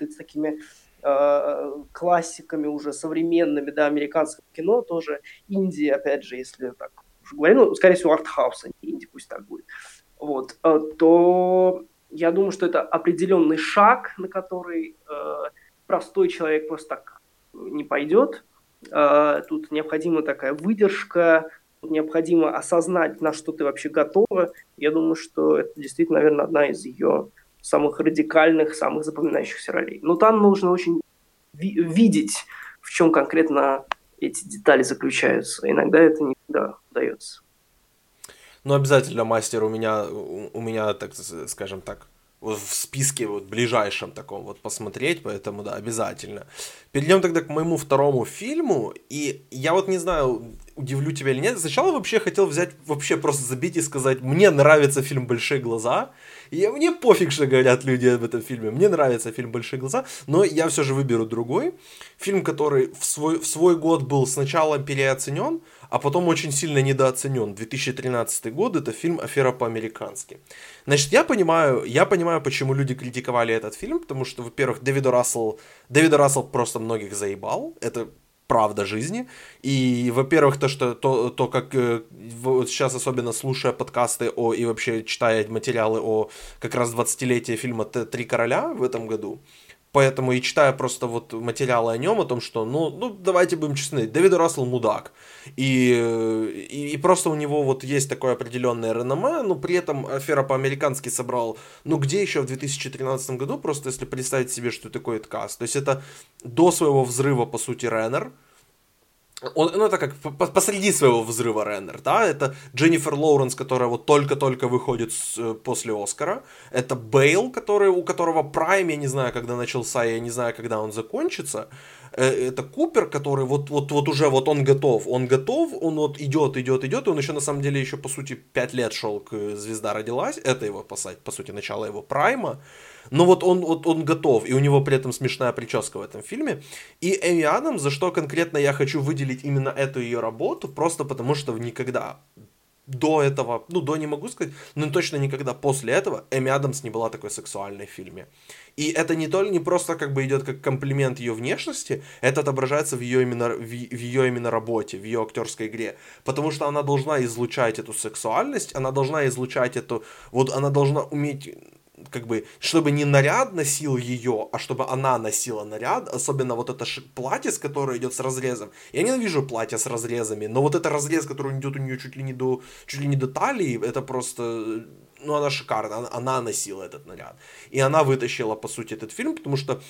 S2: с такими э, классиками уже современными, да, американского кино, тоже Индии, опять же, если так уже говорим, ну, скорее всего, артхаус, а не инди, пусть так будет вот, э, то я думаю, что это определенный шаг, на который э, простой человек просто так не пойдет. Э, тут необходима такая выдержка, необходимо осознать, на что ты вообще готова. Я думаю, что это действительно, наверное, одна из ее самых радикальных, самых запоминающихся ролей. Но там нужно очень ви- видеть, в чем конкретно эти детали заключаются. Иногда это не всегда удается.
S1: Ну, обязательно, мастер, у меня, у меня, так скажем так, в списке вот ближайшем таком вот посмотреть, поэтому да, обязательно. Перейдем тогда к моему второму фильму, и я вот не знаю, удивлю тебя или нет. Сначала вообще хотел взять, вообще просто забить и сказать, мне нравится фильм «Большие глаза», и мне пофиг, что говорят люди об этом фильме. Мне нравится фильм «Большие глаза», но я все же выберу другой. Фильм, который в свой, в свой год был сначала переоценен, а потом очень сильно недооценен. 2013 год это фильм «Афера по-американски». Значит, я понимаю, я понимаю, почему люди критиковали этот фильм, потому что, во-первых, Дэвид Рассел, Дэвид Рассел просто многих заебал, это правда жизни. И, во-первых, то, что то, то как э, вот сейчас особенно слушая подкасты о и вообще читая материалы о как раз 20-летии фильма «Три короля» в этом году, Поэтому и читая просто вот материалы о нем, о том, что, ну, ну давайте будем честны, Дэвид Рассел мудак. И, и, и просто у него вот есть такое определенное реноме, но при этом афера по-американски собрал, ну, где еще в 2013 году, просто если представить себе, что такое каст. То есть это до своего взрыва, по сути, Реннер, он, ну, это как посреди своего взрыва Реннер, да, это Дженнифер Лоуренс, которая вот только-только выходит с, э, после Оскара, это Бейл, который, у которого прайм, я не знаю, когда начался, я не знаю, когда он закончится, э, это Купер, который вот, вот, вот уже вот он готов, он готов, он вот идет, идет, идет, и он еще на самом деле еще по сути 5 лет шел к «Звезда родилась», это его, по сути, начало его прайма, но вот он, вот он готов, и у него при этом смешная прическа в этом фильме. И Эми Адамс, за что конкретно я хочу выделить именно эту ее работу, просто потому что никогда до этого, ну, до не могу сказать, но точно никогда после этого Эми Адамс не была такой сексуальной в фильме. И это не только не просто как бы идет как комплимент ее внешности, это отображается в ее именно в, в ее именно работе, в ее актерской игре, потому что она должна излучать эту сексуальность, она должна излучать эту, вот она должна уметь как бы, чтобы не наряд носил ее, а чтобы она носила наряд, особенно вот это платье, с которое идет с разрезом. Я ненавижу платье с разрезами, но вот это разрез, который идет у нее чуть ли не до, чуть ли не до талии, это просто, ну, она шикарна, она, она носила этот наряд. И она вытащила, по сути, этот фильм, потому что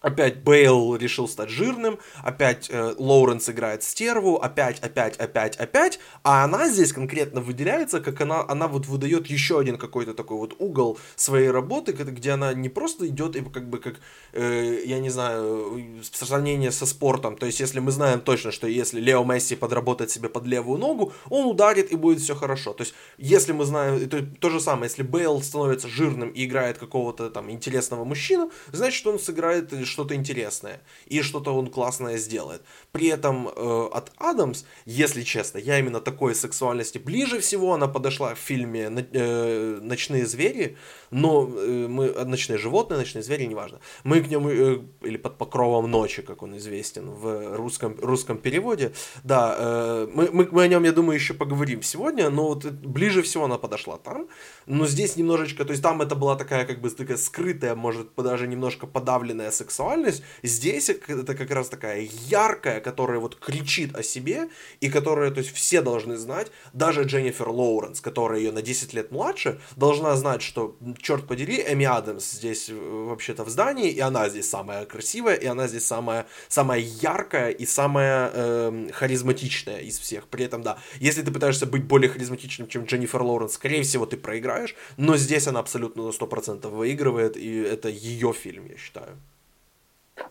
S1: Опять Бейл решил стать жирным, опять э, Лоуренс играет стерву, опять, опять, опять, опять, а она здесь конкретно выделяется, как она, она вот выдает еще один какой-то такой вот угол своей работы, где она не просто идет и как бы как, э, я не знаю, сравнение со спортом, то есть если мы знаем точно, что если Лео Месси подработает себе под левую ногу, он ударит и будет все хорошо, то есть если мы знаем, то, то же самое, если Бейл становится жирным и играет какого-то там интересного мужчину, значит он сыграет что-то интересное, и что-то он классное сделает. При этом э, от Адамс, если честно, я именно такой сексуальности ближе всего, она подошла в фильме э, «Ночные звери», но э, мы, «Ночные животные», «Ночные звери», неважно. Мы к нему, э, или «Под покровом ночи», как он известен в русском, русском переводе, да, э, мы, мы, мы о нем, я думаю, еще поговорим сегодня, но вот ближе всего она подошла там, но здесь немножечко, то есть там это была такая как бы такая скрытая, может даже немножко подавленная сексуальность, сексуальность, здесь это как раз такая яркая, которая вот кричит о себе, и которая, то есть все должны знать, даже Дженнифер Лоуренс, которая ее на 10 лет младше, должна знать, что, черт подери, Эми Адамс здесь э, вообще-то в здании, и она здесь самая красивая, и она здесь самая, самая яркая и самая э, харизматичная из всех. При этом, да, если ты пытаешься быть более харизматичным, чем Дженнифер Лоуренс, скорее всего, ты проиграешь, но здесь она абсолютно на 100% выигрывает, и это ее фильм, я считаю.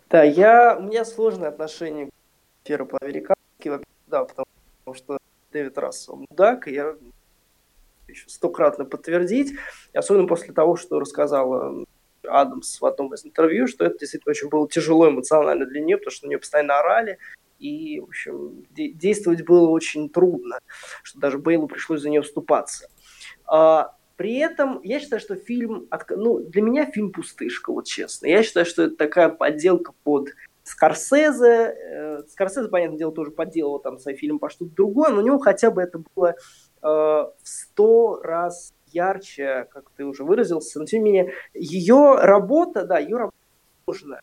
S2: Да, я, у меня сложное отношение к сфере по-американски, да, потому что Дэвид Рассел мудак, и я еще стократно подтвердить, особенно после того, что рассказала Адамс в одном из интервью, что это действительно очень было тяжело эмоционально для нее, потому что на нее постоянно орали, и, в общем, де- действовать было очень трудно, что даже Бейлу пришлось за нее вступаться. А, при этом я считаю, что фильм, ну, для меня фильм пустышка, вот честно. Я считаю, что это такая подделка под Скорсезе. Э, Скорсезе, понятное дело, тоже подделал там свой фильм по что-то другое, но у него хотя бы это было э, в сто раз ярче, как ты уже выразился. Но тем не менее, ее работа, да, ее работа сложная.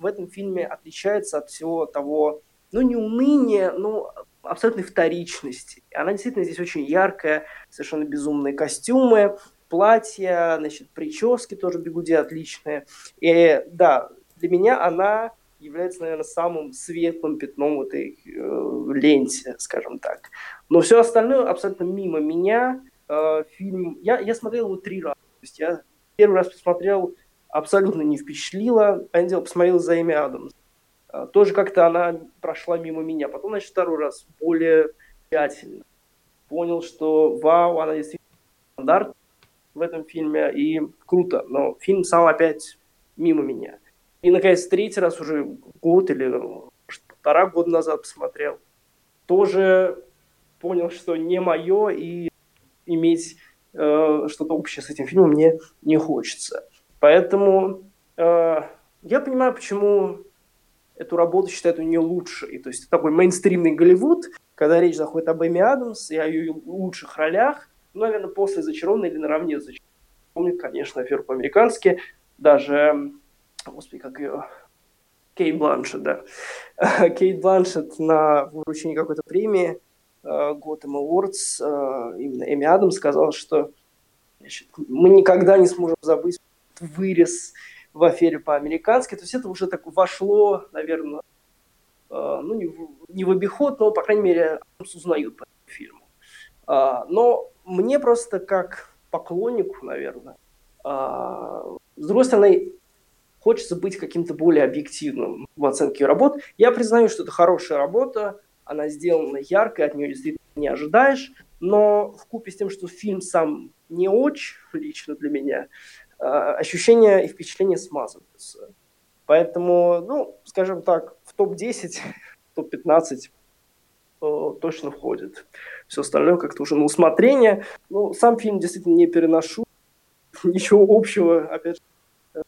S2: В этом фильме отличается от всего того, ну, не уныния, но абсолютной вторичности. Она действительно здесь очень яркая, совершенно безумные костюмы, платья, значит, прически тоже бегуди отличные. И да, для меня она является, наверное, самым светлым пятном в этой э, ленте, скажем так. Но все остальное абсолютно мимо меня. Э, фильм... Я, я смотрел его три раза. То есть я первый раз посмотрел, абсолютно не впечатлило. Понятное дело, посмотрел за Эми Адамс. Э, тоже как-то она прошла мимо меня. Потом, значит, второй раз более тщательно. Понял, что вау, она действительно стандарт в этом фильме, и круто. Но фильм сам опять мимо меня. И, наконец, третий раз уже год или полтора года назад посмотрел. Тоже понял, что не мое, и иметь э, что-то общее с этим фильмом мне не хочется. Поэтому э, я понимаю, почему эту работу считают у нее лучшей. То есть такой мейнстримный Голливуд, когда речь заходит об Эми Адамс и о ее лучших ролях, ну, наверное, после «Зачарованной» или наравне с «Зачарованной». Помнит, конечно, аферу по-американски, даже господи, как ее, Кейт Бланшет, да. (laughs) Кейт Бланшет на вручении какой-то премии Gotham Awards, э, именно Эми Адамс сказал, что мы никогда не сможем забыть вырез в афере по-американски. То есть это уже так вошло, наверное, э, ну, не в, не в обиход, но, по крайней мере, узнают по этому фильму. А, но мне просто как поклоннику, наверное, а, с другой стороны, хочется быть каким-то более объективным в оценке работ. Я признаю, что это хорошая работа, она сделана ярко, от нее действительно не ожидаешь, но в купе с тем, что фильм сам не очень лично для меня, ощущения и впечатления смазываются. Поэтому, ну, скажем так, в топ-10, (laughs) топ-15 точно входит. Все остальное как-то уже на усмотрение. Ну, сам фильм действительно не переношу. (laughs) Ничего общего, опять же,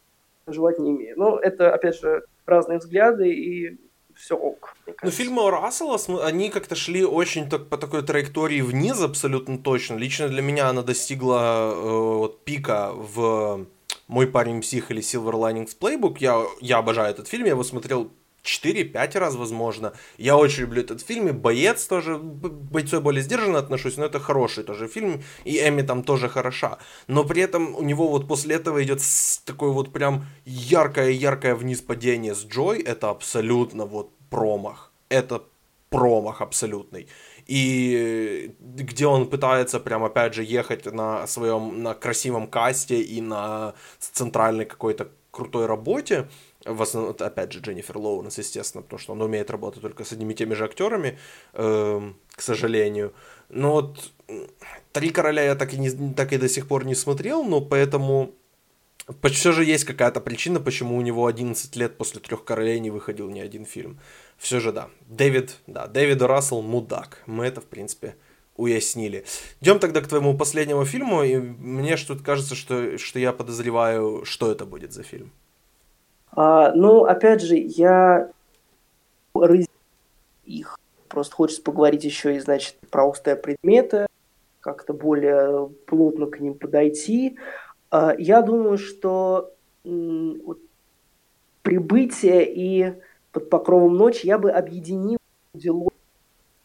S2: желать не имею. Но это, опять же, разные взгляды и все ок.
S1: Ну, фильмы Рассела, они как-то шли очень так, по такой траектории вниз абсолютно точно. Лично для меня она достигла э, вот, пика в «Мой парень псих» или «Silver Linings Playbook». Я, я обожаю этот фильм, я его смотрел 4-5 раз, возможно. Я очень люблю этот фильм, и «Боец» тоже, бойцу более сдержанно отношусь, но это хороший тоже фильм, и Эми там тоже хороша. Но при этом у него вот после этого идет такое вот прям яркое-яркое вниз падение с Джой, это абсолютно вот промах. Это промах абсолютный. И где он пытается прям опять же ехать на своем, на красивом касте и на центральной какой-то крутой работе, в основном, опять же, Дженнифер Лоуренс, естественно, потому что он умеет работать только с одними и теми же актерами, э, к сожалению. Но вот «Три короля» я так и, не, так и до сих пор не смотрел, но поэтому все же есть какая-то причина, почему у него 11 лет после «Трех королей» не выходил ни один фильм. Все же да. Дэвид, да, Дэвид Рассел мудак. Мы это, в принципе, уяснили. Идем тогда к твоему последнему фильму, и мне что-то кажется, что, что я подозреваю, что это будет за фильм.
S2: А, ну, опять же, я их. Просто хочется поговорить еще и, значит, про острые предметы, как-то более плотно к ним подойти. А, я думаю, что вот, прибытие и под покровом ночи я бы объединил дело.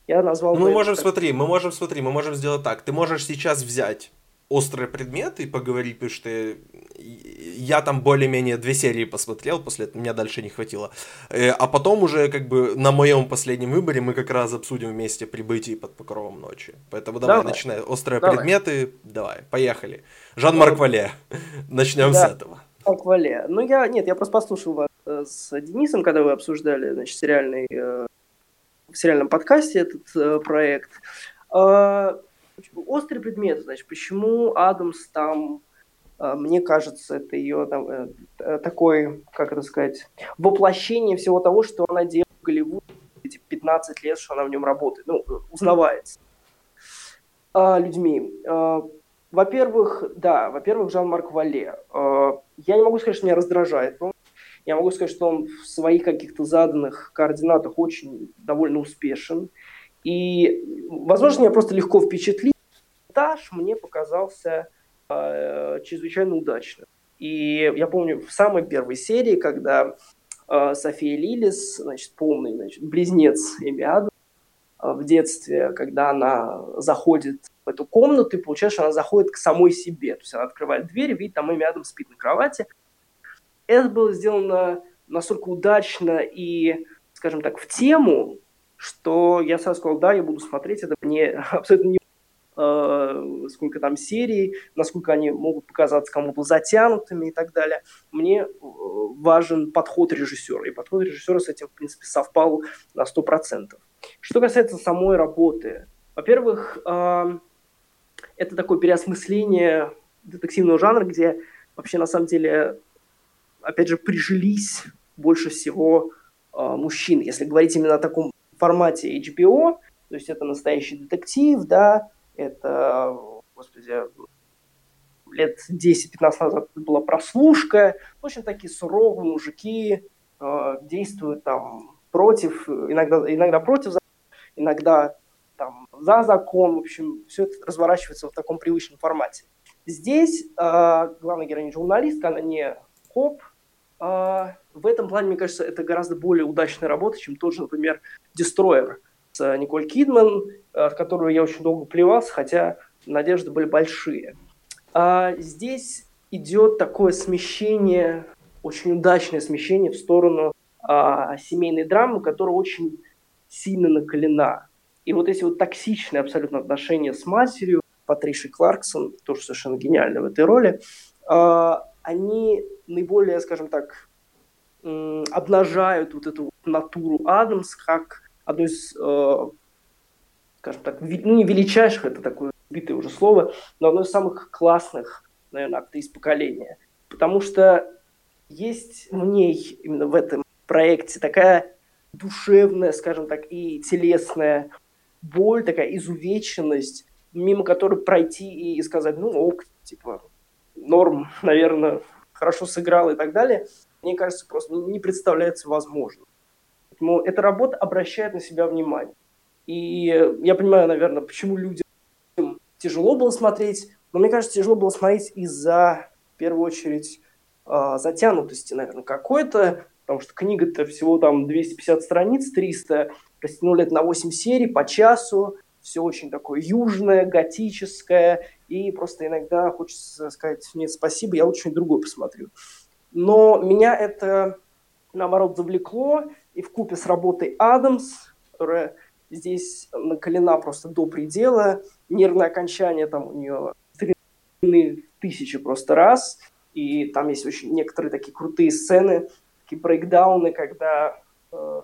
S1: Я назвал. Ну, мы можем, как... смотри, мы можем, смотри, мы можем сделать так. Ты можешь сейчас взять острые предметы и поговорить, потому что я там более-менее две серии посмотрел, после этого меня дальше не хватило. Э, а потом уже как бы на моем последнем выборе мы как раз обсудим вместе прибытие под покровом ночи. Поэтому давай, давай. начинай. Острые давай. предметы, давай, поехали. Жан-Марк Вале, начнем да. с этого.
S2: Марк Вале. Ну я, нет, я просто послушал вас э, с Денисом, когда вы обсуждали, значит, сериальный, э, в сериальном подкасте этот проект. Острый предмет, значит, почему Адамс там, а, мне кажется, это ее там, э, э, такой, как это сказать, воплощение всего того, что она делает в Голливуде эти 15 лет, что она в нем работает, ну, узнавается людьми. Во-первых, да, во-первых, Жан-Марк Вале. Я не могу сказать, что меня раздражает он. Я могу сказать, что он в своих каких-то заданных координатах очень довольно успешен. И, возможно, меня просто легко впечатлить. Монтаж мне показался э, чрезвычайно удачным. И я помню в самой первой серии, когда э, София Лилис, значит, полный значит, близнец Эми Адам, э, в детстве, когда она заходит в эту комнату, и получается, она заходит к самой себе. То есть она открывает дверь, видит, там Эми Адам спит на кровати. Это было сделано настолько удачно и, скажем так, в тему, что я сразу сказал, да, я буду смотреть, это мне (laughs) абсолютно не э, сколько там серий, насколько они могут показаться кому-то затянутыми и так далее. Мне э, важен подход режиссера, и подход режиссера с этим, в принципе, совпал на 100%. Что касается самой работы, во-первых, э, это такое переосмысление детективного жанра, где вообще на самом деле, опять же, прижились больше всего э, мужчин. Если говорить именно о таком формате HBO, то есть это настоящий детектив, да, это, господи, лет 10-15 назад была прослушка, в общем, такие суровые мужики э, действуют там против, иногда, иногда против, иногда там за закон, в общем, все это разворачивается в таком привычном формате. Здесь э, главная героиня журналистка, она не коп. Э, в этом плане, мне кажется, это гораздо более удачная работа, чем тот же, например, Destroyer с Николь Кидман, э, в которую я очень долго плевался, хотя надежды были большие. А здесь идет такое смещение, очень удачное смещение в сторону а, семейной драмы, которая очень сильно накалена. И вот эти вот токсичные абсолютно отношения с матерью, Патриши Кларксон, тоже совершенно гениально в этой роли, а, они наиболее, скажем так, обнажают вот эту натуру Адамс как одно из, э, скажем так, ну не величайших, это такое битое уже слово, но одно из самых классных, наверное, актрис поколения. Потому что есть в ней, именно в этом проекте, такая душевная, скажем так, и телесная боль, такая изувеченность, мимо которой пройти и сказать, ну ок, типа, норм, (laughs) наверное, хорошо сыграл и так далее, мне кажется, просто не представляется возможным. Поэтому эта работа обращает на себя внимание. И я понимаю, наверное, почему людям тяжело было смотреть, но мне кажется, тяжело было смотреть из-за, в первую очередь, а, затянутости, наверное, какой-то, потому что книга-то всего там 250 страниц, 300, растянули это на 8 серий по часу, все очень такое южное, готическое, и просто иногда хочется сказать, нет, спасибо, я очень другой посмотрю. Но меня это, наоборот, завлекло, и в купе с работой Адамс, которая здесь накалена просто до предела, нервное окончание там у нее тысячи просто раз, и там есть очень некоторые такие крутые сцены, такие брейкдауны, когда, э,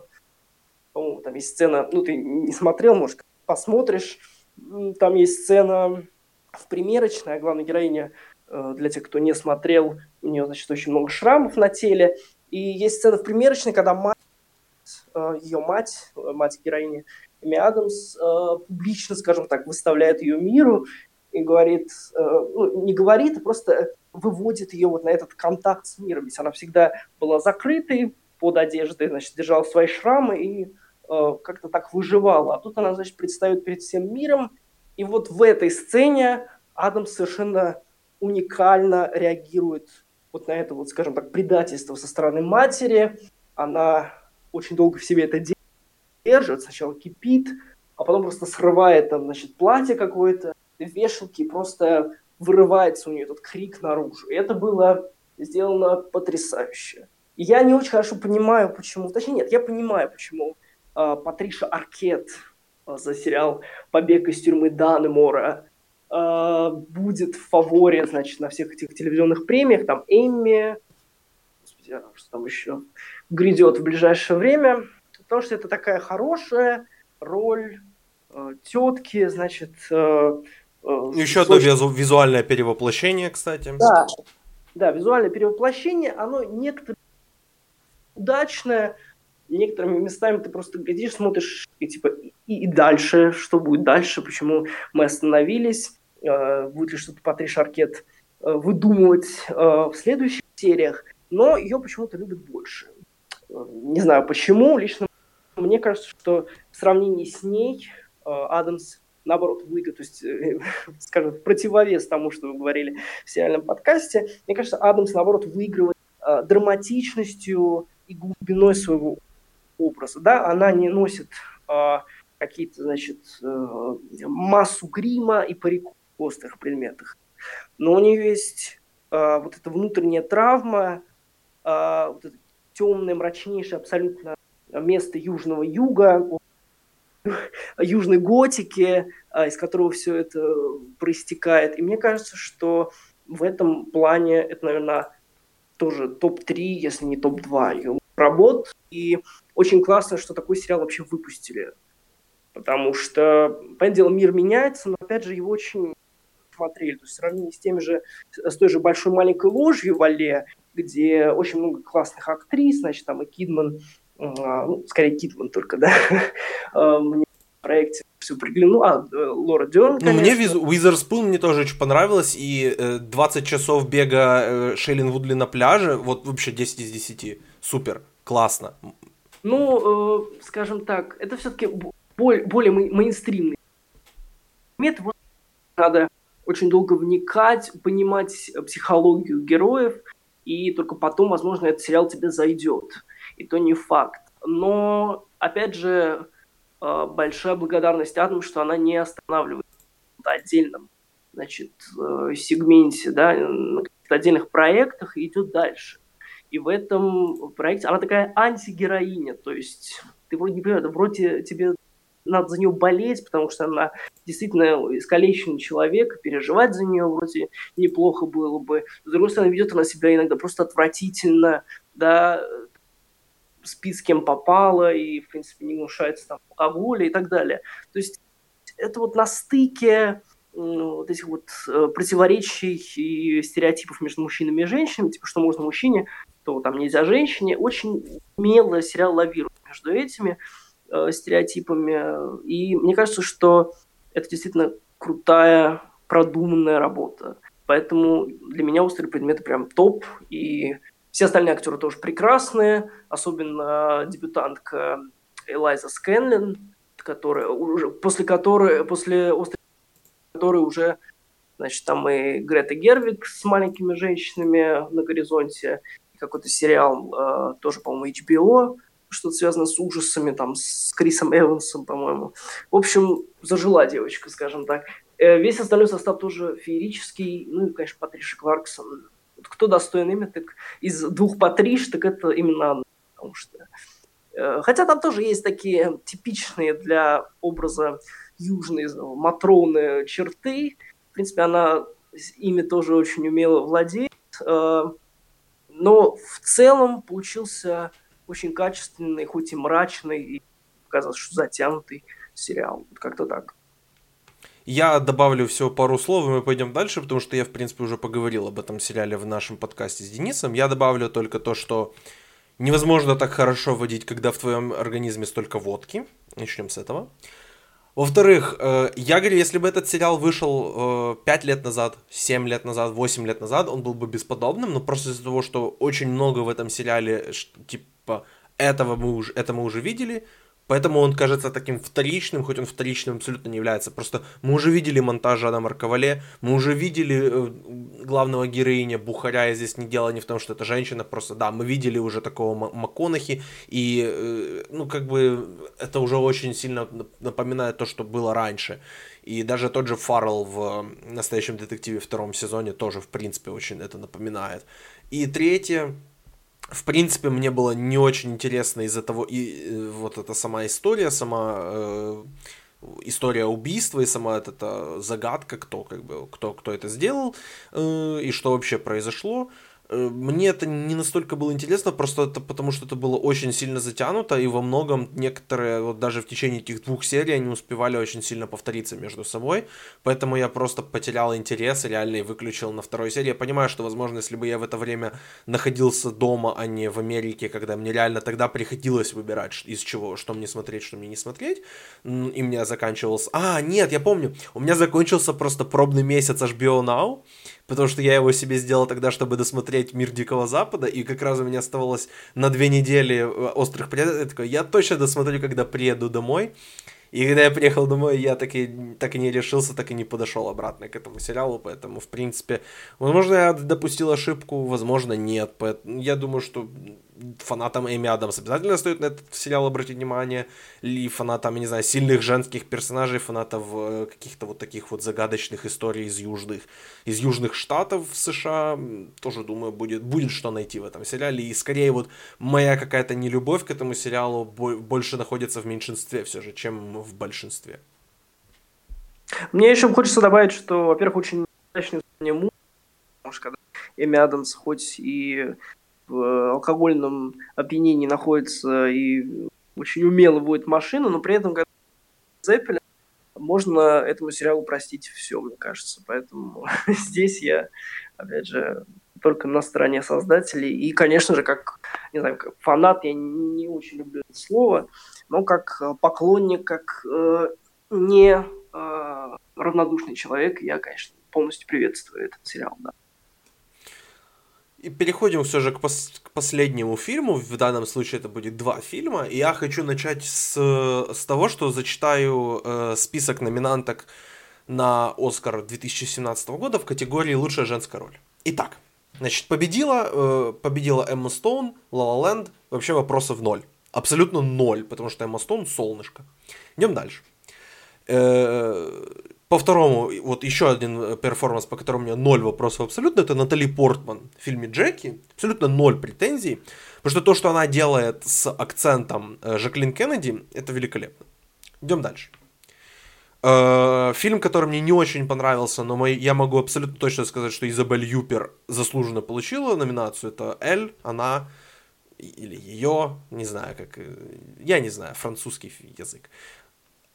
S2: по-моему, там есть сцена, ну, ты не смотрел, может, посмотришь, там есть сцена в примерочной, а главная героиня, для тех, кто не смотрел, у нее, значит, очень много шрамов на теле, и есть сцена в примерочной, когда мать, э, ее мать, мать героини Эми Адамс, э, публично, скажем так, выставляет ее миру и говорит, ну, не говорит, а просто выводит ее вот на этот контакт с миром. Ведь она всегда была закрытой под одеждой, значит, держала свои шрамы и э, как-то так выживала. А тут она, значит, предстает перед всем миром. И вот в этой сцене Адам совершенно уникально реагирует вот на это вот, скажем так, предательство со стороны матери. Она очень долго в себе это держит, сначала кипит, а потом просто срывает там, значит, платье какое-то, вешалки, просто вырывается у нее этот крик наружу. И это было сделано потрясающе. И я не очень хорошо понимаю, почему, точнее нет, я понимаю, почему э, Патриша Аркет э, за сериал «Побег из тюрьмы Данемора» э, будет в фаворе, значит, на всех этих телевизионных премиях, там Эмми, господи, что там еще грядет в ближайшее время, потому что это такая хорошая роль э, тетки, значит, э,
S1: Э, Еще одно визу, визуальное перевоплощение, кстати.
S2: Да, да, визуальное перевоплощение, оно некоторые удачное, некоторыми местами ты просто глядишь, смотришь, и типа, и, и дальше, что будет дальше, почему мы остановились, будет ли что-то Патриш Аркет э, выдумывать э, в следующих сериях, но ее почему-то любят больше. Э, не знаю почему, лично мне кажется, что в сравнении с ней э, Адамс наоборот, выйдет, то есть, э, (laughs) скажем, противовес тому, что вы говорили в сериальном подкасте. Мне кажется, Адамс, наоборот, выигрывает э, драматичностью и глубиной своего образа. Да, она не носит э, какие-то, значит, э, массу грима и париков острых предметах. Но у нее есть э, вот эта внутренняя травма, э, вот эта темное, мрачнейшее абсолютно место Южного Юга, южной готики, а, из которого все это проистекает. И мне кажется, что в этом плане это, наверное, тоже топ-3, если не топ-2 работ. И очень классно, что такой сериал вообще выпустили. Потому что, понятное дело, мир меняется, но, опять же, его очень смотрели. То есть в сравнении с теми же, с той же «Большой маленькой ложью» Вале, где очень много классных актрис, значит, там и Кидман, а, ну, скорее Кидман только, да, (laughs) а, мне в проекте все приглянуло. А, э, Лора Дёрн,
S1: Ну, мне Визерспун мне тоже очень понравилось, и 20 э, часов бега э, Шейлин Вудли на пляже, вот вообще 10 из 10, супер, классно.
S2: Ну, скажем так, это все-таки более, мейнстримный метод, надо очень долго вникать, понимать психологию героев, и только потом, возможно, этот сериал тебе зайдет. И то не факт. Но, опять же, э, большая благодарность Адам, что она не останавливается на отдельном значит, э, сегменте, да, на отдельных проектах и идет дальше. И в этом проекте она такая антигероиня, то есть ты вроде вроде тебе надо за нее болеть, потому что она действительно искалеченный человек, переживать за нее вроде неплохо было бы. С другой стороны, ведет она себя иногда просто отвратительно, да, спит с кем попало, и, в принципе, не гнушается там алкоголя и так далее. То есть это вот на стыке вот этих вот э, противоречий и стереотипов между мужчинами и женщинами, типа, что можно мужчине, то там нельзя женщине, очень умело сериал лавирует между этими э, стереотипами. И мне кажется, что это действительно крутая, продуманная работа. Поэтому для меня «Острые предметы» прям топ, и все остальные актеры тоже прекрасные, особенно дебютантка Элайза Скэнлин, которая уже, после которой, после «Острых которой уже, значит, там и Грета Гервик с маленькими женщинами на горизонте, какой-то сериал, э, тоже, по-моему, HBO, что-то связано с ужасами, там, с Крисом Эвансом, по-моему. В общем, зажила девочка, скажем так. Э, весь остальной состав тоже феерический. Ну и, конечно, Патриша Кларксон. Вот кто достоин имя, так из двух Патриш, так это именно она. Потому что... Э, хотя там тоже есть такие типичные для образа южной матроны черты. В принципе, она ими тоже очень умело владеет. Э, но в целом получился очень качественный, хоть и мрачный, и показалось, что затянутый сериал. Как-то так.
S1: Я добавлю всего пару слов, и мы пойдем дальше, потому что я, в принципе, уже поговорил об этом сериале в нашем подкасте с Денисом. Я добавлю только то, что невозможно так хорошо водить, когда в твоем организме столько водки. Начнем с этого. Во-вторых, э, я говорю, если бы этот сериал вышел 5 э, лет назад, 7 лет назад, 8 лет назад, он был бы бесподобным, но просто из-за того, что очень много в этом сериале, типа, этого мы уже, это мы уже видели, Поэтому он кажется таким вторичным, хоть он вторичным абсолютно не является. Просто мы уже видели монтаж Адама Марковале, мы уже видели э, главного героиня Бухаря, и здесь не дело не в том, что это женщина, просто да, мы видели уже такого МакКонахи, и э, ну как бы это уже очень сильно напоминает то, что было раньше. И даже тот же Фаррелл в «Настоящем детективе» втором сезоне тоже, в принципе, очень это напоминает. И третье, в принципе, мне было не очень интересно из-за того, и э, вот эта сама история, сама э, история убийства и сама эта загадка, кто как бы кто кто это сделал э, и что вообще произошло. Э, мне это не настолько было интересно, просто это потому что это было очень сильно затянуто, и во многом некоторые, вот даже в течение этих двух серий, они успевали очень сильно повториться между собой, поэтому я просто потерял интерес реально и выключил на второй серии. Я понимаю, что, возможно, если бы я в это время находился дома, а не в Америке, когда мне реально тогда приходилось выбирать, из чего, что мне смотреть, что мне не смотреть, и у меня заканчивался... А, нет, я помню, у меня закончился просто пробный месяц HBO Now, потому что я его себе сделал тогда, чтобы досмотреть «Мир Дикого Запада», и как раз у меня оставалось на две недели э, «Острых предметов», я такой, я точно досмотрю, когда приеду домой, и когда я приехал домой, я так и, так и не решился, так и не подошел обратно к этому сериалу, поэтому, в принципе, возможно, я допустил ошибку, возможно, нет. Поэтому я думаю, что фанатам Эми Адамс обязательно стоит на этот сериал обратить внимание, ли фанатам, я не знаю, сильных женских персонажей, фанатов э, каких-то вот таких вот загадочных историй из южных, из южных штатов США, тоже, думаю, будет, будет что найти в этом сериале, и скорее вот моя какая-то нелюбовь к этому сериалу больше находится в меньшинстве все же, чем в большинстве.
S2: Мне еще хочется добавить, что, во-первых, очень удачное потому что когда Эми Адамс хоть и в алкогольном опьянении находится и очень умело водит машину, но при этом, когда Зеппелин, можно этому сериалу простить все, мне кажется. Поэтому (laughs) здесь я, опять же, только на стороне создателей. И, конечно же, как, не знаю, как фанат, я не очень люблю это слово, но как поклонник, как э, не э, равнодушный человек, я, конечно, полностью приветствую этот сериал, да.
S1: И переходим все же к, пос- к последнему фильму. В данном случае это будет два фильма. И я хочу начать с, с того, что зачитаю э, список номинанток на Оскар 2017 года в категории «Лучшая женская роль». Итак, значит, победила, э, победила Эмма Стоун, La Land, вообще вопросов ноль. Абсолютно ноль, потому что Эмма Стоун солнышко. Идем дальше. Э, по второму, вот еще один э, перформанс, по которому у меня ноль вопросов абсолютно, это Натали Портман в фильме Джеки. Абсолютно ноль претензий. Потому что то, что она делает с акцентом э, Жаклин Кеннеди, это великолепно. Идем дальше. Э, фильм, который мне не очень понравился, но мой, я могу абсолютно точно сказать, что Изабель Юпер заслуженно получила номинацию. Это Эль, она или ее, не знаю, как, я не знаю, французский язык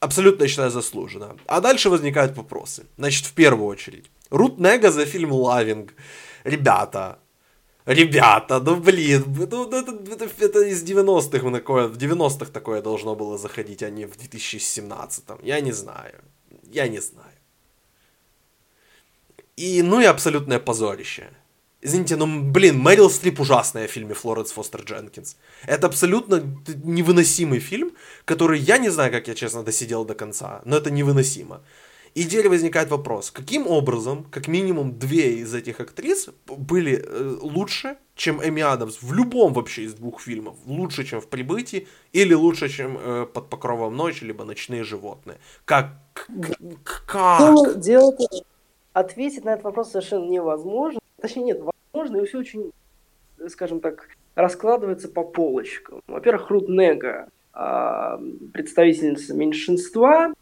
S1: абсолютно, считаю, заслуженно. А дальше возникают вопросы. Значит, в первую очередь. Рут Нега за фильм «Лавинг». Ребята, ребята, ну блин, ну, ну это, это, это из 90-х такое, в 90-х такое должно было заходить, а не в 2017-м. Я не знаю. Я не знаю. И, ну и абсолютное позорище. Извините, но, блин, Мэрил Стрип ужасная в фильме Флоренс Фостер Дженкинс. Это абсолютно невыносимый фильм, который я не знаю, как я, честно, досидел до конца, но это невыносимо. И теперь возникает вопрос, каким образом, как минимум две из этих актрис были э, лучше, чем Эми Адамс в любом вообще из двух фильмов, лучше, чем в «Прибытии» или лучше, чем э, «Под покровом ночи» либо «Ночные животные». Как?
S2: Как? Ну, дело ответить на этот вопрос совершенно невозможно. Точнее, нет, возможно, и все очень, скажем так, раскладывается по полочкам. Во-первых, Рут Нега, а, представительница меньшинства,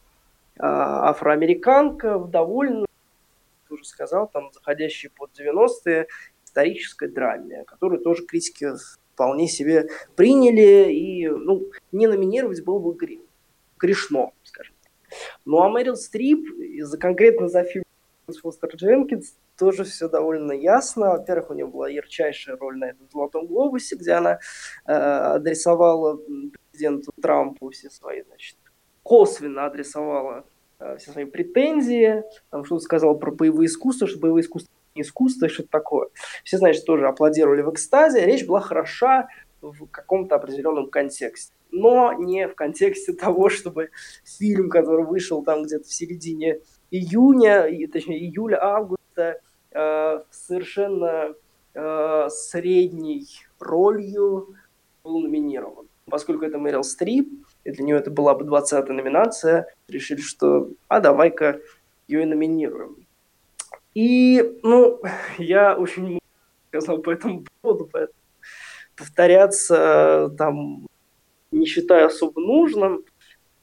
S2: а, афроамериканка, в довольно, уже сказал, там, заходящей под 90-е, исторической драме, которую тоже критики вполне себе приняли, и ну, не номинировать было бы грешно, скажем. Ну а Мэрил Стрип, за, конкретно за фильм Фостер Дженкинс, тоже все довольно ясно. Во-первых, у нее была ярчайшая роль на этом «Золотом глобусе», где она э, адресовала президенту Трампу все свои, значит, косвенно адресовала э, все свои претензии, там что-то сказала про боевые искусства, что боевые искусства не искусство, и что-то такое. Все, значит, тоже аплодировали в экстазе. Речь была хороша в каком-то определенном контексте но не в контексте (laughs) того, чтобы фильм, который вышел там где-то в середине июня, точнее июля-августа, совершенно э, средней ролью был номинирован. Поскольку это Мэрил Стрип, и для нее это была бы 20-я номинация, решили, что а давай-ка ее и номинируем. И, ну, я очень сказал по этому поводу, поэтому повторяться там не считаю особо нужным.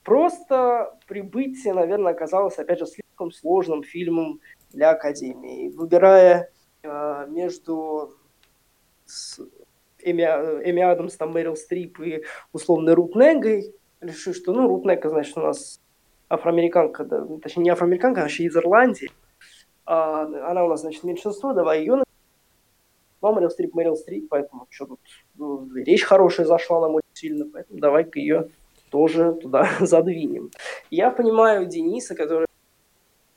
S2: Просто «Прибытие», наверное, оказалось, опять же, слишком сложным фильмом для Академии. Выбирая э, между с Эми, Эми Адамс, там, Мэрил Стрип и условной Рут Негой, решил, что, ну, Рут Нега, значит, у нас афроамериканка, да, точнее, не афроамериканка, а вообще из Ирландии. А, она у нас, значит, меньшинство, давай ее но Мэрил Стрип, Мэрил Стрип, поэтому что тут, ну, речь хорошая зашла нам очень сильно, поэтому давай-ка ее тоже туда (laughs) задвинем. Я понимаю Дениса, который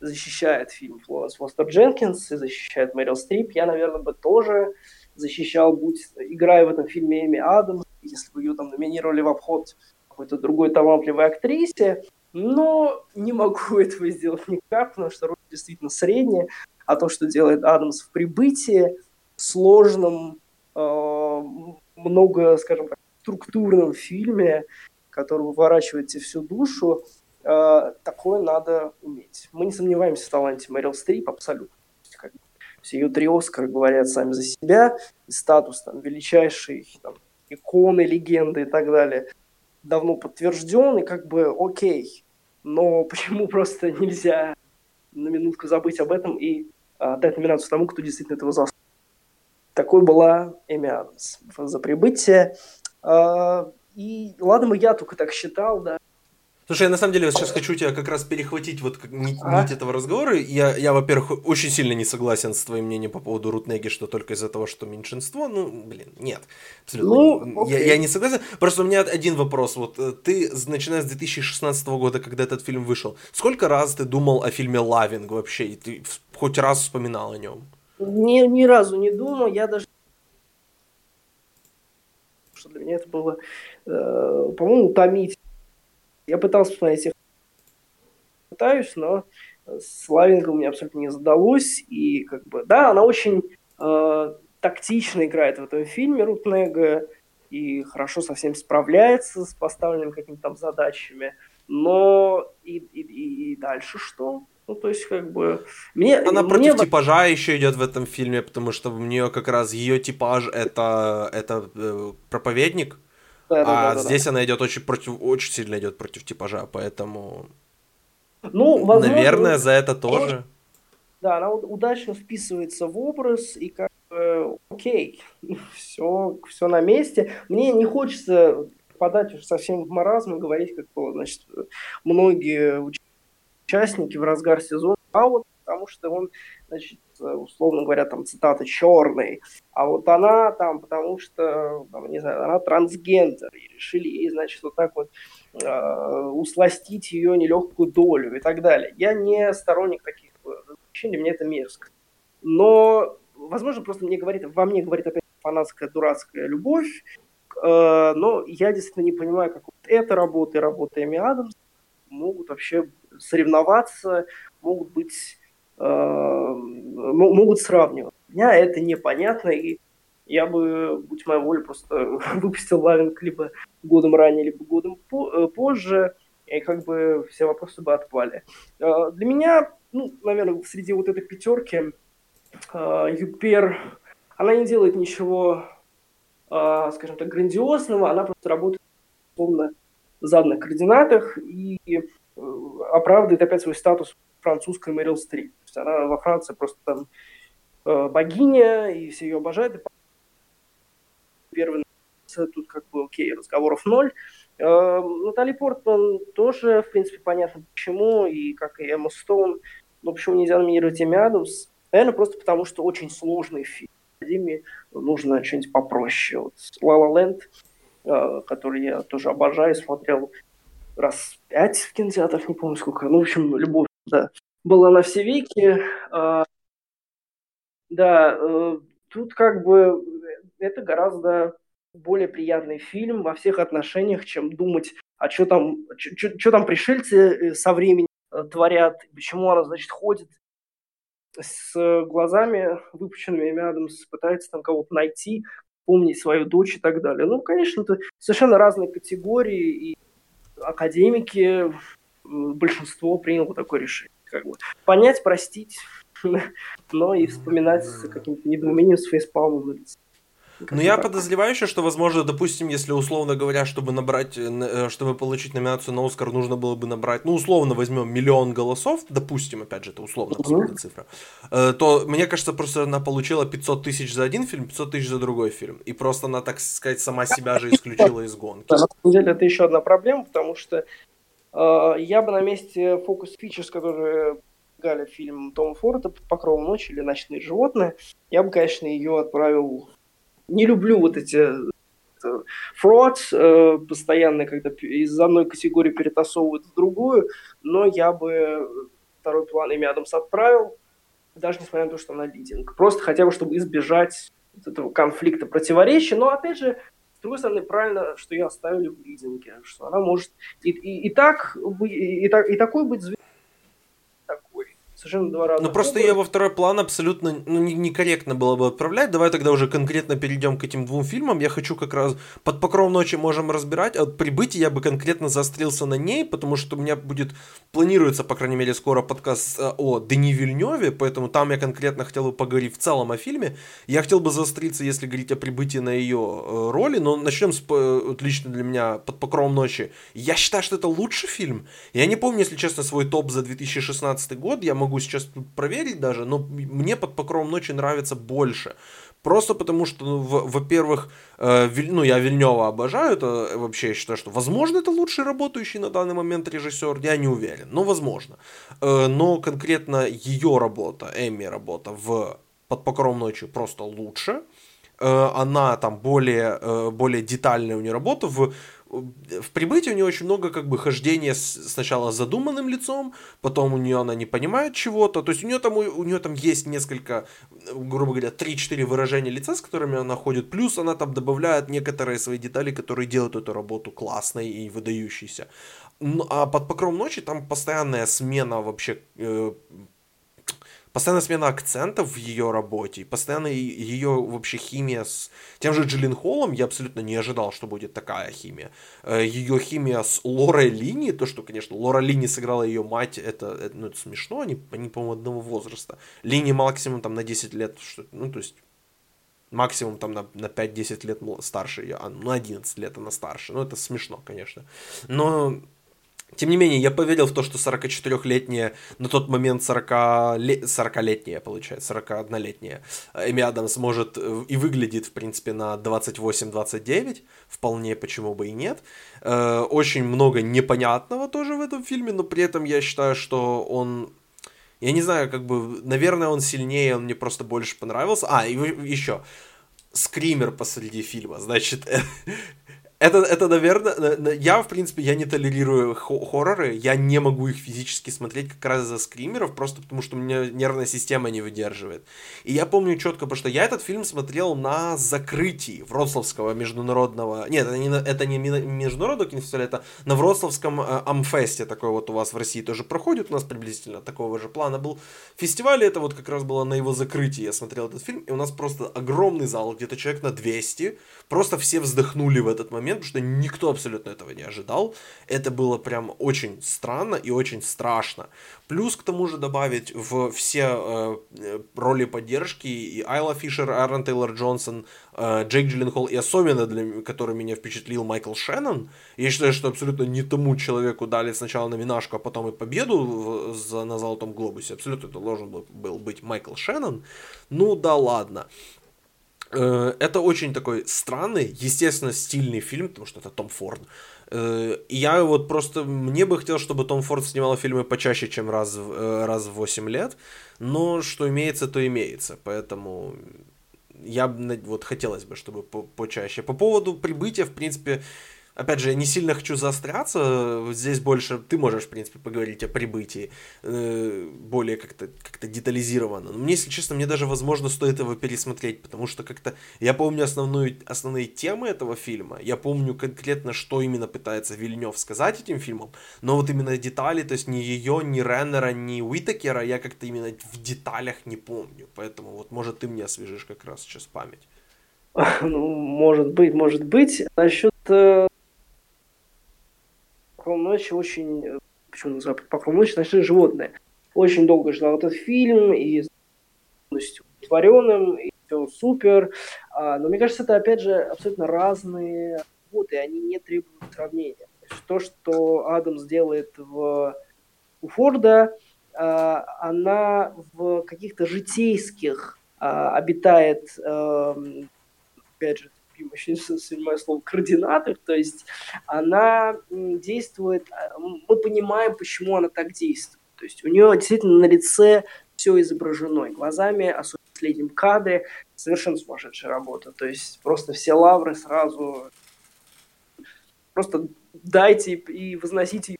S2: защищает фильм Флоренс Фостер Дженкинс и защищает Мэрил Стрип. Я, наверное, бы тоже защищал, будь играя в этом фильме Эми Адамс, если бы ее там номинировали в обход какой-то другой талантливой актрисе. Но не могу (laughs) этого сделать никак, потому что роль действительно средняя. А то, что делает Адамс в «Прибытии», сложном, э, много, скажем так, структурном фильме, который выворачивает всю душу, такое надо уметь. Мы не сомневаемся в таланте Мэрил Стрип абсолютно. Все ее три Оскара говорят сами за себя, и статус там величайшей там, иконы, легенды и так далее давно подтвержден, и как бы окей. Но (laughs) почему просто нельзя на минутку забыть об этом и отдать номинацию тому, кто действительно этого заслуживает? Такой была Эми Адамс за прибытие. А, и ладно бы я только так считал, да,
S1: Слушай, я на самом деле сейчас хочу тебя как раз перехватить вот нить, а? нить этого разговора. Я, я, во-первых, очень сильно не согласен с твоим мнением по поводу Рутнеги, что только из-за того, что меньшинство. Ну, блин, нет. Абсолютно. Ну, я, я не согласен. Просто у меня один вопрос. Вот э, ты, начиная с 2016 года, когда этот фильм вышел, сколько раз ты думал о фильме «Лавинг» вообще? И ты хоть раз вспоминал о нем?
S2: Ни, ни разу не думал. Я даже что для меня это было, э, по-моему, утомительно я пытался посмотреть их, пытаюсь, но с Лавингом у меня абсолютно не задалось. И как бы, да, она очень э, тактично играет в этом фильме Рутнега и хорошо со всем справляется с поставленными какими-то там задачами. Но и, и, и дальше что? Ну, то есть, как бы...
S1: Мне, Она мне... против типажа еще идет в этом фильме, потому что у нее как раз ее типаж это, это э, проповедник, да, а да, здесь она идет очень против, очень сильно идет против типажа, поэтому. Ну, возможно, наверное, за это тоже.
S2: Да, она удачно вписывается в образ и как бы окей, (laughs) все, все на месте. Мне не хочется подать уж совсем в маразм и говорить, как значит, многие участники в разгар сезона, а вот потому что он, значит, условно говоря, там цитата черный, а вот она там, потому что, там, не знаю, она трансгендер, и решили ей, значит, вот так вот э, усластить ее нелегкую долю и так далее. Я не сторонник таких развлечений, мне это мерзко. Но, возможно, просто мне говорит, во мне говорит опять фанатская дурацкая любовь, э, но я действительно не понимаю, как вот эта работа и работа Эми Адамс могут вообще соревноваться, могут быть Э, могут сравнивать. Меня это непонятно, и я бы, будь моя воля, просто (laughs) выпустил Лавинг либо годом ранее, либо годом э, позже, и как бы все вопросы бы отпали. Э, для меня, ну, наверное, среди вот этой пятерки Юпер, она не делает ничего, скажем так, грандиозного, она просто работает условно в заданных координатах и оправдывает опять свой статус французской Мэрил Стрип есть она во Франции просто там э, богиня, и все ее обожают. И первый тут как бы окей, разговоров ноль. Э, Натали Портман тоже, в принципе, понятно почему, и как и Эмма Стоун. Но почему нельзя номинировать Эми Адамс? Наверное, просто потому, что очень сложный фильм. Академии нужно что-нибудь попроще. Вот La La Land, э, который я тоже обожаю, смотрел раз пять в кинотеатрах, не помню сколько. Ну, в общем, любовь, да была на все веки. А, да, э, тут как бы это гораздо более приятный фильм во всех отношениях, чем думать, а что там, что там пришельцы э, со временем э, творят, почему она, значит, ходит с глазами выпущенными Адамс, пытается там кого-то найти, помнить свою дочь и так далее. Ну, конечно, это совершенно разные категории, и академики, большинство приняло такое решение как бы понять, простить, (laughs) но и вспоминать с каким-то недоумением с фейспалмом на лице.
S1: Ну, я подозреваю еще, что, возможно, допустим, если, условно говоря, чтобы набрать, э, э, чтобы получить номинацию на Оскар, нужно было бы набрать, ну, условно возьмем миллион голосов, допустим, опять же, это условно mm-hmm. цифра, э, то, мне кажется, просто она получила 500 тысяч за один фильм, 500 тысяч за другой фильм. И просто она, так сказать, сама себя же исключила из гонки.
S2: На самом деле, это еще одна проблема, потому что я бы на месте Focus Features, которые Галя фильм Тома Форда «Под покровом ночи» или «Ночные животные», я бы, конечно, ее отправил... Не люблю вот эти фрод э, э, постоянно, когда из одной категории перетасовывают в другую, но я бы второй план Эми Адамс отправил, даже несмотря на то, что она лидинг. Просто хотя бы, чтобы избежать этого конфликта, противоречия. Но, опять же, с другой стороны, правильно, что ее оставили в лидинге, что она может и, и, и так, и, и, и такой быть звездой, совершенно два разных.
S1: Ну просто ее во второй план абсолютно ну, некорректно было бы отправлять. Давай тогда уже конкретно перейдем к этим двум фильмам. Я хочу как раз под покровом ночи можем разбирать. От прибытия я бы конкретно заострился на ней, потому что у меня будет планируется, по крайней мере, скоро подкаст э, о Дени Вильневе, поэтому там я конкретно хотел бы поговорить в целом о фильме. Я хотел бы заостриться, если говорить о прибытии на ее э, роли, но начнем с вот лично для меня под покровом ночи. Я считаю, что это лучший фильм. Я не помню, если честно, свой топ за 2016 год. Я могу сейчас тут проверить даже, но мне под покровом ночи нравится больше. Просто потому что, ну, во-первых, э, ну, я Вильнева обожаю, это вообще я считаю, что, возможно, это лучший работающий на данный момент режиссер, я не уверен, но возможно. Э, но конкретно ее работа, Эми работа в «Под покровом ночи» просто лучше. Э, она там более, э, более детальная у нее работа. В в прибытии у нее очень много как бы хождения с, сначала с задуманным лицом, потом у нее она не понимает чего-то, то есть у нее там, у, у нее там есть несколько, грубо говоря, 3-4 выражения лица, с которыми она ходит, плюс она там добавляет некоторые свои детали, которые делают эту работу классной и выдающейся. А под покровом ночи там постоянная смена вообще э, постоянная смена акцентов в ее работе, постоянно ее вообще химия с тем же Джиллин Холлом, я абсолютно не ожидал, что будет такая химия. Э, ее химия с Лорой Лини, то, что, конечно, Лора Лини сыграла ее мать, это, это, ну, это смешно, они, они по-моему, одного возраста. Лини максимум там на 10 лет, что, ну, то есть максимум там на, на 5-10 лет старше ее, а, ну, 11 лет она старше. Ну, это смешно, конечно. Но тем не менее, я поверил в то, что 44-летняя, на тот момент 40-летняя, получается, 41-летняя Эми Адамс может э, и выглядит, в принципе, на 28-29, вполне почему бы и нет. Э, очень много непонятного тоже в этом фильме, но при этом я считаю, что он я не знаю, как бы, наверное, он сильнее, он мне просто больше понравился. А, и еще, скример посреди фильма, значит, (laughs) это, это, наверное, я, в принципе, я не толерирую хорроры, я не могу их физически смотреть как раз за скримеров, просто потому что у меня нервная система не выдерживает. И я помню четко, потому что я этот фильм смотрел на закрытии Вроцлавского международного... Нет, это не, это не международного кинофестиваля, это на Вроцлавском э, Амфесте, такой вот у вас в России тоже проходит, у нас приблизительно такого же плана был фестиваль, это вот как раз было на его закрытии, я смотрел этот фильм, и у нас просто огромный зал, где-то человек на 200, просто все вздохнули в этот момент, момент, потому что никто абсолютно этого не ожидал. Это было прям очень странно и очень страшно. Плюс к тому же добавить в все э, роли поддержки и Айла Фишер, Аарон Тейлор Джонсон, э, Джейк Джилленхол и особенно для который меня впечатлил Майкл Шеннон. Я считаю, что абсолютно не тому человеку дали сначала номинашку, а потом и победу в, за, на Золотом Глобусе. Абсолютно это должен был, был быть Майкл Шеннон. Ну да ладно. Э, это очень такой странный, естественно, стильный фильм, потому что это Том Форд. Э, и я вот просто, мне бы хотелось, чтобы Том Форд снимал фильмы почаще, чем раз, э, раз в 8 лет, но что имеется, то имеется, поэтому я вот хотелось бы, чтобы почаще. По поводу прибытия, в принципе, опять же, я не сильно хочу заостряться, здесь больше ты можешь, в принципе, поговорить о прибытии э, более как-то как детализированно. Но мне, если честно, мне даже, возможно, стоит его пересмотреть, потому что как-то я помню основную, основные темы этого фильма, я помню конкретно, что именно пытается Вильнев сказать этим фильмом, но вот именно детали, то есть ни ее, ни Реннера, ни Уитакера я как-то именно в деталях не помню, поэтому вот, может, ты мне освежишь как раз сейчас память. (laughs)
S2: Ну, может быть, может быть. Насчет покров ночи очень... Э, почему называют покров ночи? Ночные животные. Очень долго ждал этот фильм и полностью удовлетворенным, и все супер. А, но мне кажется, это, опять же, абсолютно разные работы, они не требуют сравнения. То, есть то что Адамс делает в, у Форда, а, она в каких-то житейских а, обитает, эм, опять же, любимое седьмое слово, координатах, то есть она действует, а, мы понимаем, почему она так действует. То есть у нее действительно на лице все изображено, и глазами, особенно в последнем кадре, совершенно сумасшедшая работа. То есть просто все лавры сразу просто дайте и возносите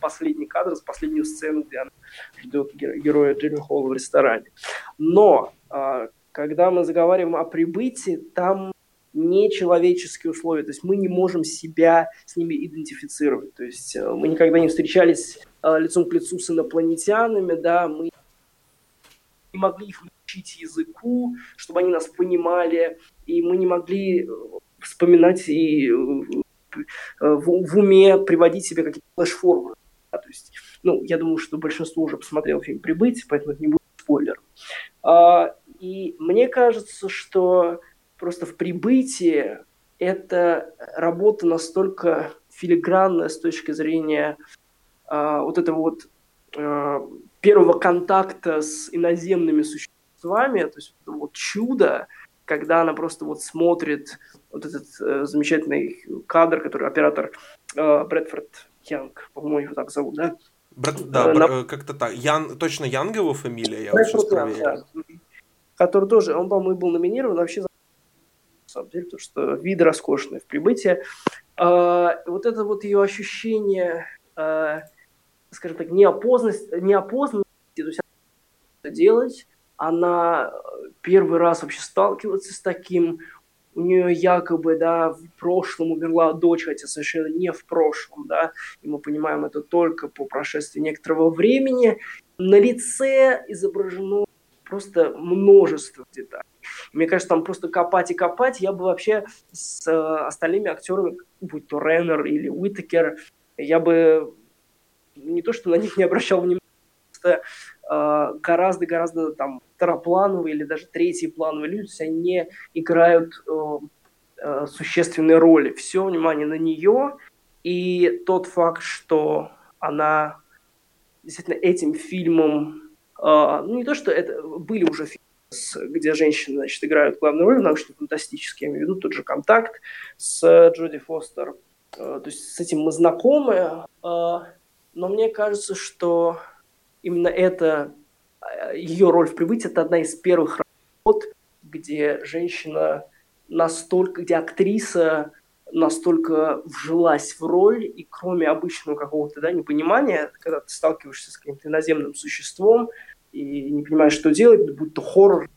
S2: последний кадр, с последнюю сцену, где она ждет героя Джерри Холла в ресторане. Но а, когда мы заговариваем о прибытии, там нечеловеческие условия, то есть мы не можем себя с ними идентифицировать, то есть э, мы никогда не встречались э, лицом к лицу с инопланетянами, да, мы не могли их учить языку, чтобы они нас понимали, и мы не могли вспоминать и в, уме приводить себе какие-то флеш-формы. Да, то есть, ну, я думаю, что большинство уже посмотрело фильм «Прибыть», поэтому это не будет спойлер. А, и мне кажется, что просто в «Прибытии» это работа настолько филигранная с точки зрения а, вот этого вот а, первого контакта с иноземными существами, то есть вот чудо, когда она просто вот смотрит вот этот э, замечательный кадр, который оператор э, Брэдфорд Янг, по-моему, его так зовут, да?
S1: Брат, да, э, на... Э, как-то так. Ян, точно Янг его фамилия, я вот сейчас проверю. Да.
S2: Который тоже, он, по-моему, был номинирован вообще за самом деле, потому что вид роскошный в прибытии. А, вот это вот ее ощущение, а, скажем так, неопознанности, неопознанности, то есть делать, она первый раз вообще сталкивается с таким, у нее якобы, да, в прошлом умерла дочь, хотя совершенно не в прошлом, да, и мы понимаем это только по прошествии некоторого времени. На лице изображено просто множество деталей. Мне кажется, там просто копать и копать. Я бы вообще с э, остальными актерами, будь то Реннер или Уитакер, я бы не то, что на них не обращал внимания, просто э, гораздо-гораздо там второплановые или даже третьеплановые люди, то есть они не играют э, э, существенной роли. Все внимание на нее, и тот факт, что она действительно этим фильмом, э, ну не то, что это были уже фильмы, где женщины, значит, играют главную роль в научно-фантастические, я имею виду тот же «Контакт» с Джоди Фостер. Э, то есть с этим мы знакомы, э, но мне кажется, что именно это ее роль в прибытии это одна из первых работ, где женщина настолько, где актриса настолько вжилась в роль, и кроме обычного какого-то да, непонимания, когда ты сталкиваешься с каким-то иноземным существом и не понимаешь, что делать, будь то хоррор,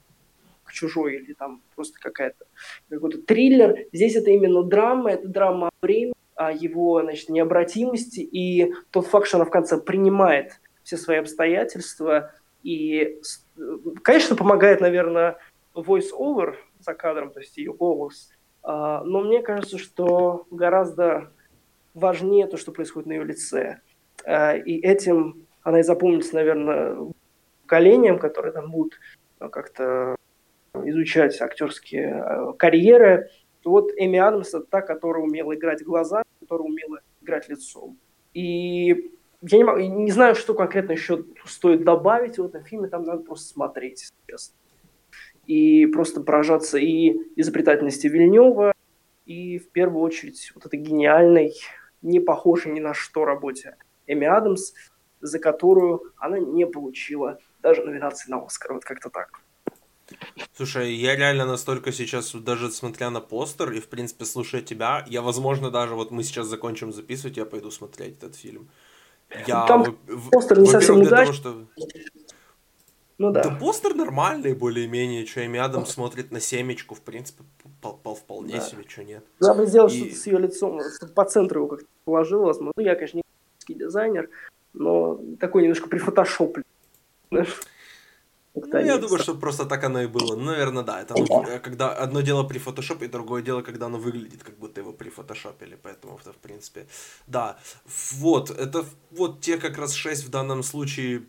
S2: чужой или там просто какая-то какой-то триллер. Здесь это именно драма, это драма о времени, о его значит, необратимости, и тот факт, что она в конце принимает все свои обстоятельства, и, конечно, помогает, наверное, voice-over за кадром, то есть ее голос. А, но мне кажется, что гораздо важнее то, что происходит на ее лице. А, и этим она и запомнится, наверное, поколением, которые там будут а, как-то изучать актерские карьеры. Вот Эми Адамс это та, которая умела играть глаза, которая умела играть лицом. И я не, могу, не знаю, что конкретно еще стоит добавить в этом фильме, там надо просто смотреть, честно. И просто поражаться и изобретательности Вильнева, и в первую очередь вот этой гениальной, не похожей ни на что работе Эми Адамс, за которую она не получила даже номинации на Оскар. Вот как-то так.
S1: Слушай, я реально настолько сейчас, даже смотря на постер и, в принципе, слушая тебя, я, возможно, даже вот мы сейчас закончим записывать, я пойду смотреть этот фильм.
S2: Я, Там в, постер не совсем удачный. Что...
S1: Ну да. Да постер нормальный более-менее, что Эми Адам смотрит на семечку, в принципе, по, по, вполне да. себе, что нет.
S2: Я бы сделал И... что-то с ее лицом, чтобы по центру его как-то положил, возможно. Ну, я, конечно, не дизайнер, но такой немножко прифотошоплен.
S1: Ну, я думаю, что просто так оно и было. Наверное, да. Это ну, когда одно дело при фотошопе, и другое дело, когда оно выглядит, как будто его прифотошопили. Поэтому это, в принципе, да. Вот, это вот те как раз шесть в данном случае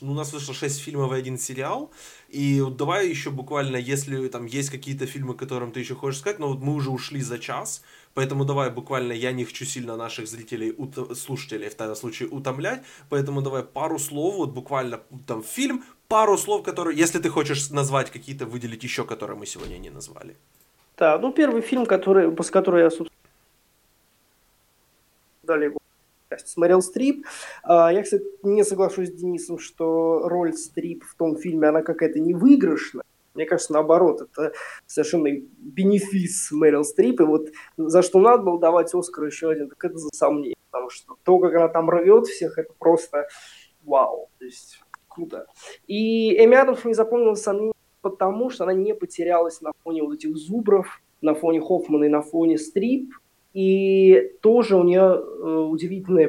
S1: ну, у нас вышло 6 фильмов и один сериал. И вот давай еще буквально, если там есть какие-то фильмы, которым ты еще хочешь сказать, но вот мы уже ушли за час, поэтому давай буквально, я не хочу сильно наших зрителей, слушателей в данном случае утомлять, поэтому давай пару слов, вот буквально там фильм, пару слов, которые, если ты хочешь назвать какие-то, выделить еще, которые мы сегодня не назвали.
S2: Да, ну первый фильм, который, после которого я, собственно, дали его с Стрип. А, я, кстати, не соглашусь с Денисом, что роль Стрип в том фильме, она какая-то невыигрышная. Мне кажется, наоборот, это совершенно бенефис Мэрил Стрип. И вот за что надо было давать Оскар еще один, так это за сомнение. Потому что то, как она там рвет всех, это просто вау. То есть круто. И Эми Адамс мне запомнила сомнение потому, что она не потерялась на фоне вот этих зубров, на фоне Хоффмана и на фоне Стрип. И тоже у нее э, удивительное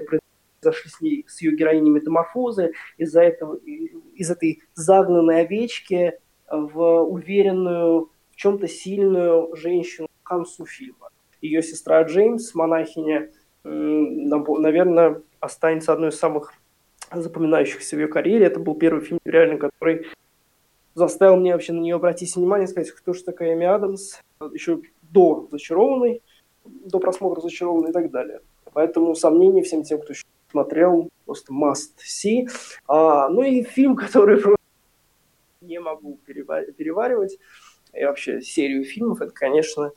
S2: зашли с, ней, с ее героиней метаморфозы, из-за этого, из этой загнанной овечки в уверенную, в чем-то сильную женщину к концу фильма. Ее сестра Джеймс, монахиня, наверное, останется одной из самых запоминающихся в ее карьере. Это был первый фильм, реально, который заставил меня вообще на нее обратить внимание, сказать, кто же такая Эми Адамс, еще до «Зачарованной», до просмотра «Зачарованной» и так далее. Поэтому сомнений всем тем, кто еще смотрел, просто must see. А, ну и фильм, (laughs) который не могу переваривать, и вообще серию фильмов, это, конечно,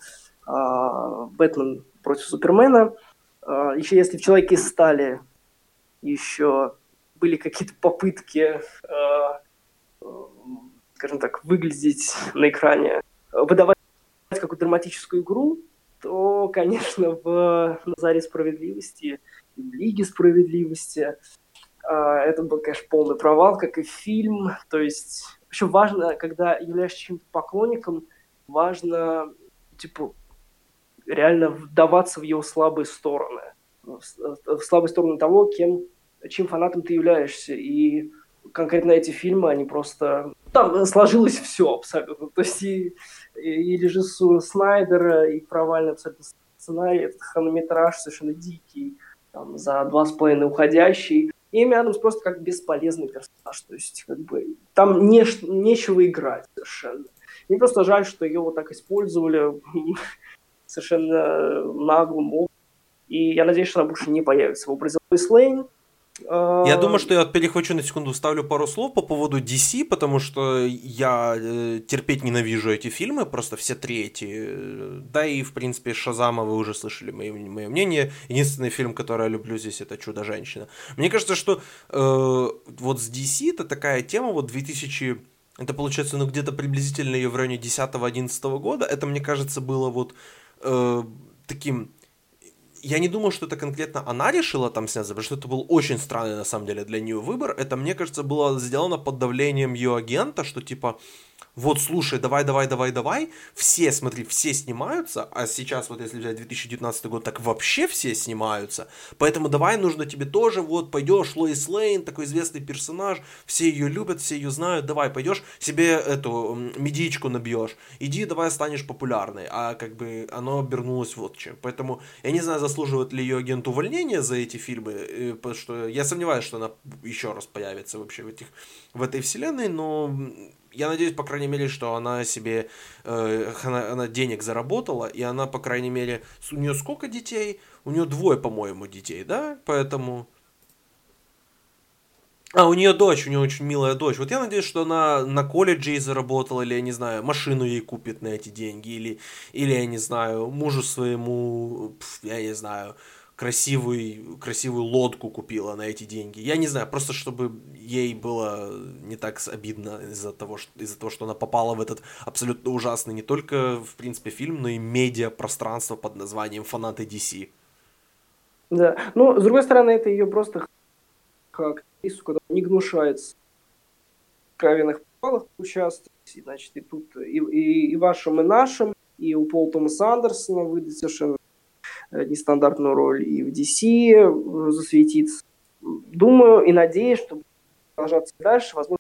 S2: а, «Бэтмен против Супермена». А, еще если в «Человеке из стали» еще были какие-то попытки а, скажем так, выглядеть на экране, выдавать какую-то драматическую игру, то, конечно, в «Назаре справедливости» и в «Лиге справедливости» это был, конечно, полный провал, как и фильм. То есть еще важно, когда являешься чем-то поклонником, важно, типа, реально вдаваться в его слабые стороны, в слабые стороны того, кем, чем фанатом ты являешься. И конкретно эти фильмы, они просто... Там сложилось все абсолютно. То есть и, и, и режиссура Снайдера, и провальный абсолютно сценарий, этот хронометраж совершенно дикий, там, за два с половиной уходящий. Эми Адамс просто как бесполезный персонаж. То есть, как бы, там не, нечего играть совершенно. Мне просто жаль, что ее вот так использовали (laughs) совершенно наглым образом. И я надеюсь, что она больше не появится в образе Лоис Лейн.
S1: Я думаю, что я перехвачу на секунду, вставлю пару слов по поводу DC, потому что я э, терпеть ненавижу эти фильмы, просто все три эти. Да и, в принципе, Шазама вы уже слышали мое, мое мнение. Единственный фильм, который я люблю здесь, это «Чудо-женщина». Мне кажется, что э, вот с DC это такая тема, вот 2000... Это получается, ну, где-то приблизительно ее в районе 10-11 года. Это, мне кажется, было вот э, таким я не думаю, что это конкретно она решила там сняться, потому что это был очень странный, на самом деле, для нее выбор. Это, мне кажется, было сделано под давлением ее агента, что типа, вот, слушай, давай, давай, давай, давай, все, смотри, все снимаются, а сейчас вот если взять 2019 год, так вообще все снимаются, поэтому давай, нужно тебе тоже, вот, пойдешь, Лоис Лейн, такой известный персонаж, все ее любят, все ее знают, давай, пойдешь, себе эту медичку набьешь, иди, давай станешь популярной, а как бы оно обернулось вот чем, поэтому я не знаю, заслуживает ли ее агент увольнения за эти фильмы, э, потому что я сомневаюсь, что она еще раз появится вообще в этих, в этой вселенной, но я надеюсь, по крайней мере, что она себе, э, она, она денег заработала, и она, по крайней мере, у нее сколько детей? У нее двое, по-моему, детей, да? Поэтому... А, у нее дочь, у нее очень милая дочь. Вот я надеюсь, что она на колледже ей заработала, или, я не знаю, машину ей купит на эти деньги, или, или я не знаю, мужу своему, я не знаю, красивую, красивую лодку купила на эти деньги. Я не знаю, просто чтобы ей было не так обидно из-за того, что, из-за того, что она попала в этот абсолютно ужасный не только, в принципе, фильм, но и медиа-пространство под названием «Фанаты DC».
S2: Да, но, с другой стороны, это ее просто как актрису, когда не гнушается в кровенных провалах участвовать, значит, и тут и, и, и вашим, и нашим, и у Пола Томаса Андерсона выйдет совершенно нестандартную роль и в DC э, засветиться. Думаю и надеюсь, что продолжаться дальше. Возможно,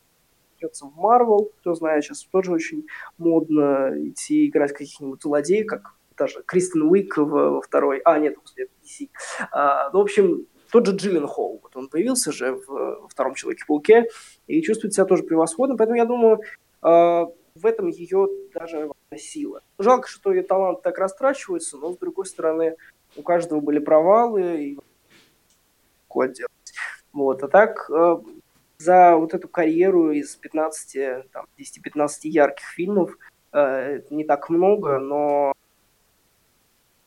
S2: придется в Marvel, кто знает, сейчас тоже очень модно идти играть каких-нибудь злодеев, как даже Кристен Уик во второй... А, нет, после DC. А, ну, в общем, тот же Джиллен Холл, вот он появился же в, во втором Человеке-пауке и чувствует себя тоже превосходно, поэтому я думаю, э, в этом ее даже сила. Жалко, что ее талант так растрачивается, но, с другой стороны, у каждого были провалы, и код делать. Вот, а так э, за вот эту карьеру из 15, там, 10-15 ярких фильмов э, не так много, но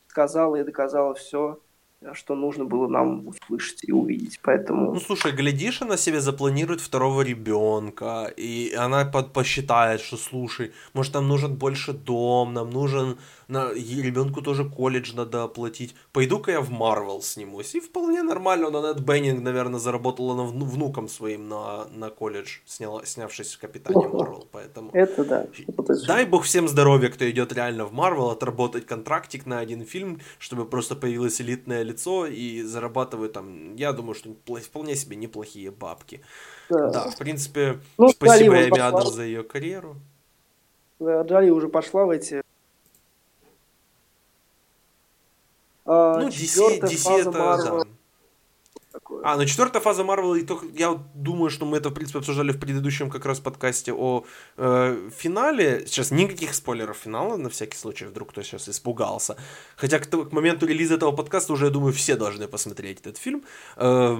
S2: сказала и доказала все, что нужно было нам услышать и увидеть, поэтому...
S1: Ну, слушай, глядишь, она себе запланирует второго ребенка, и она под, посчитает, что, слушай, может, нам нужен больше дом, нам нужен... На, ребенку тоже колледж надо оплатить. Пойду-ка я в Марвел снимусь. И вполне нормально, она Нед Беннинг, наверное, заработала на внуком своим на, на колледж, сняла, снявшись в Капитане Марвел, поэтому...
S2: Это да,
S1: Дай бог всем здоровья, кто идет реально в Марвел, отработать контрактик на один фильм, чтобы просто появилось элитное лицо и зарабатывают там, я думаю, что вполне себе неплохие бабки. Да, да в принципе, ну, спасибо Эми Адамс за ее карьеру.
S2: Да, Джоли уже пошла в эти...
S1: А, ну, DC, DC это, Marvel. да. А, ну четвертая фаза Марвела, и только я думаю, что мы это, в принципе, обсуждали в предыдущем как раз подкасте о э, финале. Сейчас никаких спойлеров финала, на всякий случай, вдруг кто сейчас испугался. Хотя к, к моменту релиза этого подкаста уже, я думаю, все должны посмотреть этот фильм. Э,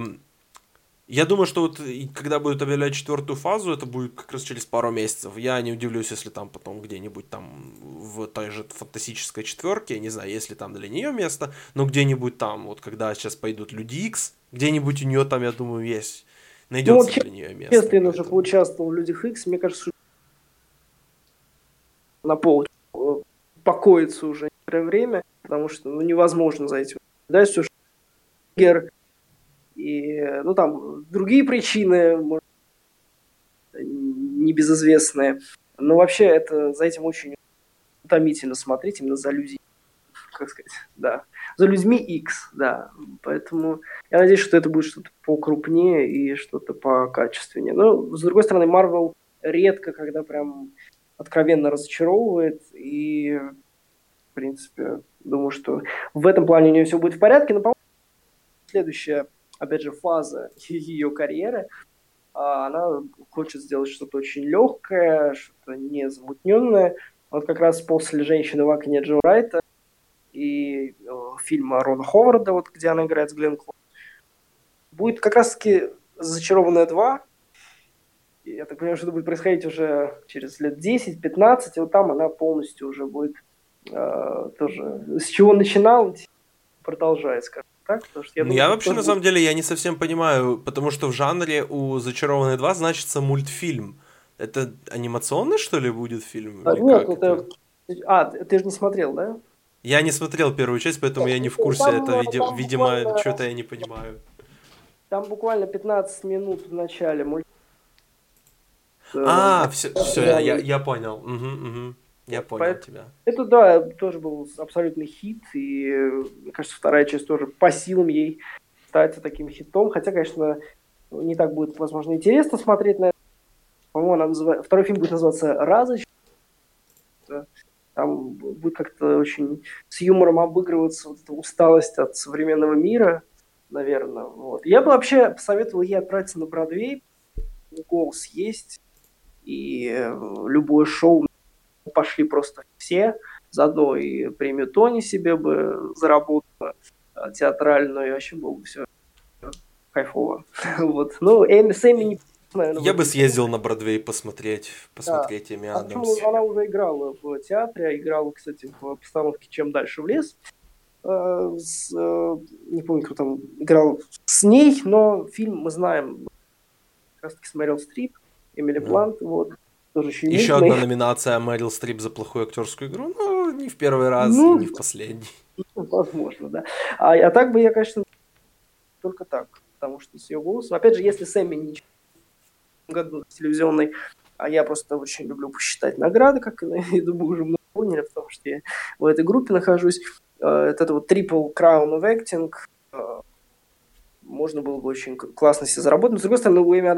S1: я думаю, что вот когда будут объявлять четвертую фазу, это будет как раз через пару месяцев. Я не удивлюсь, если там потом где-нибудь там в той же фантастической четверке, я не знаю, если там для нее место, но где-нибудь там, вот когда сейчас пойдут Люди Икс, где-нибудь у нее там, я думаю, есть. Найдется ну, вот, для нее место.
S2: Если он уже поучаствовал в Людях Икс, мне кажется, на пол э, покоится уже некоторое время, потому что ну, невозможно за этим. Да, все, что и, ну, там, другие причины, может, небезызвестные. Но вообще это за этим очень утомительно смотреть, именно за людьми, как сказать, да, за людьми X, да. Поэтому я надеюсь, что это будет что-то покрупнее и что-то покачественнее. Но, с другой стороны, Marvel редко, когда прям откровенно разочаровывает, и, в принципе, думаю, что в этом плане у нее все будет в порядке, но, по-моему, следующая опять же, фаза (laughs) ее карьеры, а она хочет сделать что-то очень легкое, что-то незамутненное. Вот как раз после «Женщины в окне» Джо Райта и э, фильма Рона Ховарда, вот, где она играет с Глен Клоуз, будет как раз-таки «Зачарованная 2», я так понимаю, что это будет происходить уже через лет 10-15, и вот там она полностью уже будет э, тоже с чего начинал, продолжает, скажем так? Потому
S1: что я, ну, думаю, я вообще, на будет... самом деле, я не совсем понимаю, потому что в жанре у «Зачарованные 2» значится мультфильм. Это анимационный, что ли, будет фильм?
S2: А, нет, это... это... А, ты же не смотрел, да?
S1: Я не смотрел первую часть, поэтому я не в курсе. Там, это, види... там видимо, буквально... что-то я не понимаю.
S2: Там буквально 15 минут в начале мультфильма.
S1: А, все, все, я, я, я понял. Угу, угу. Я понял Поэтому, тебя.
S2: Это, да, тоже был абсолютный хит, и, мне кажется, вторая часть тоже по силам ей стать таким хитом, хотя, конечно, не так будет, возможно, интересно смотреть на это. По-моему, она назыв... второй фильм будет называться «Разыч». Там будет как-то очень с юмором обыгрываться вот эта усталость от современного мира, наверное. Вот. Я бы вообще посоветовал ей отправиться на Бродвей. Голос есть, и э, любое шоу пошли просто все, заодно и премию Тони себе бы заработала, а, театральную, и вообще было бы все кайфово. (laughs) вот. Ну, Эми, с Эми не
S1: наверное, Я бы съездил на Бродвей посмотреть, посмотреть да. Эми а Адамс.
S2: Она уже играла в театре, играла, кстати, в постановке «Чем дальше в лес». Э, с, э, не помню, кто там играл с ней, но фильм мы знаем, как раз таки смотрел Стрип, Эмили. Блант, вот
S1: тоже Еще одна номинация Мэрил Стрип за плохую актерскую игру, но не в первый раз ну, и не в последний. (laughs)
S2: Возможно, да. А, а так бы я, конечно, только так, потому что с ее голосом... Опять же, если Сэмми не году телевизионный, а я просто очень люблю посчитать награды, как, (laughs) я думаю, уже много поняли, потому что я в этой группе нахожусь. Э, это вот Triple Crown of Acting. Э, можно было бы очень классно себе заработать. Но, с другой стороны, у Эми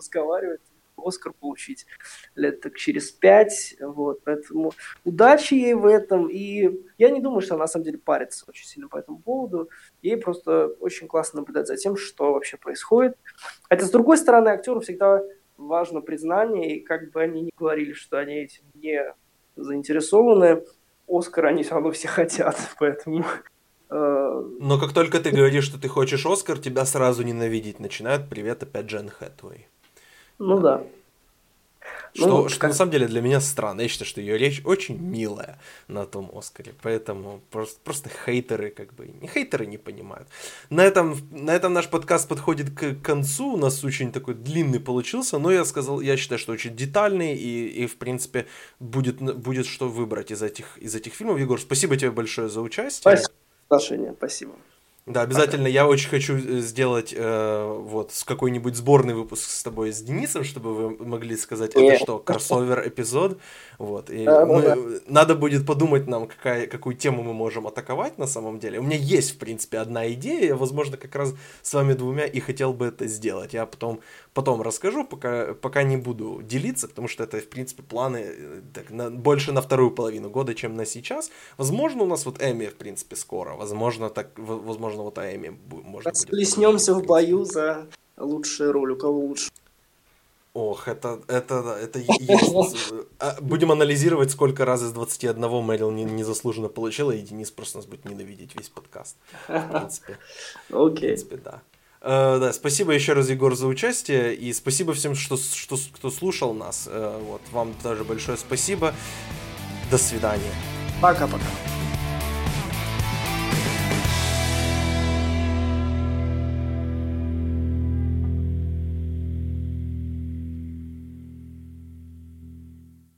S2: разговаривать, Оскар получить лет так через пять, вот, поэтому удачи ей в этом, и я не думаю, что она на самом деле парится очень сильно по этому поводу, ей просто очень классно наблюдать за тем, что вообще происходит, хотя с другой стороны актеру всегда важно признание, и как бы они ни говорили, что они этим не заинтересованы, Оскар они все равно все хотят, (laughs) поэтому
S1: э, но как только ты говоришь, что ты хочешь Оскар, тебя сразу ненавидеть начинают. Привет опять Джен Хэтуэй.
S2: Ну да.
S1: Что, ну, что как... на самом деле для меня странно. Я считаю, что ее речь очень милая на том Оскаре. Поэтому просто, просто хейтеры, как бы, не хейтеры не понимают. На этом, на этом наш подкаст подходит к концу. У нас очень такой длинный получился, но я сказал, я считаю, что очень детальный и, и в принципе, будет, будет что выбрать из этих, из этих фильмов. Егор, спасибо тебе большое за участие.
S2: Спасибо. Спасибо.
S1: Да, обязательно. Я очень хочу э, сделать э, вот какой-нибудь сборный выпуск с тобой, с Денисом, чтобы вы могли сказать, это что, кроссовер эпизод. Вот. И да, мы, да. надо будет подумать нам, какая, какую тему мы можем атаковать на самом деле. У меня есть, в принципе, одна идея. Я, возможно, как раз с вами двумя и хотел бы это сделать. Я потом, потом расскажу, пока, пока не буду делиться, потому что это, в принципе, планы э, так, на, больше на вторую половину года, чем на сейчас. Возможно, у нас вот Эми, в принципе, скоро. Возможно, так, возможно, вот Эми можно
S2: будет. Сплеснемся в бою за лучшую роль, у кого лучше.
S1: Ох, это, это, это есть. (laughs) А, будем анализировать, сколько раз из 21 Мэрил незаслуженно получила, и Денис просто нас будет ненавидеть весь подкаст. В принципе. (laughs)
S2: Окей. Okay. В принципе,
S1: да. Uh, да, спасибо еще раз, Егор, за участие. И спасибо всем, что, что, кто слушал нас. Uh, вот, вам тоже большое спасибо. До свидания.
S2: Пока-пока.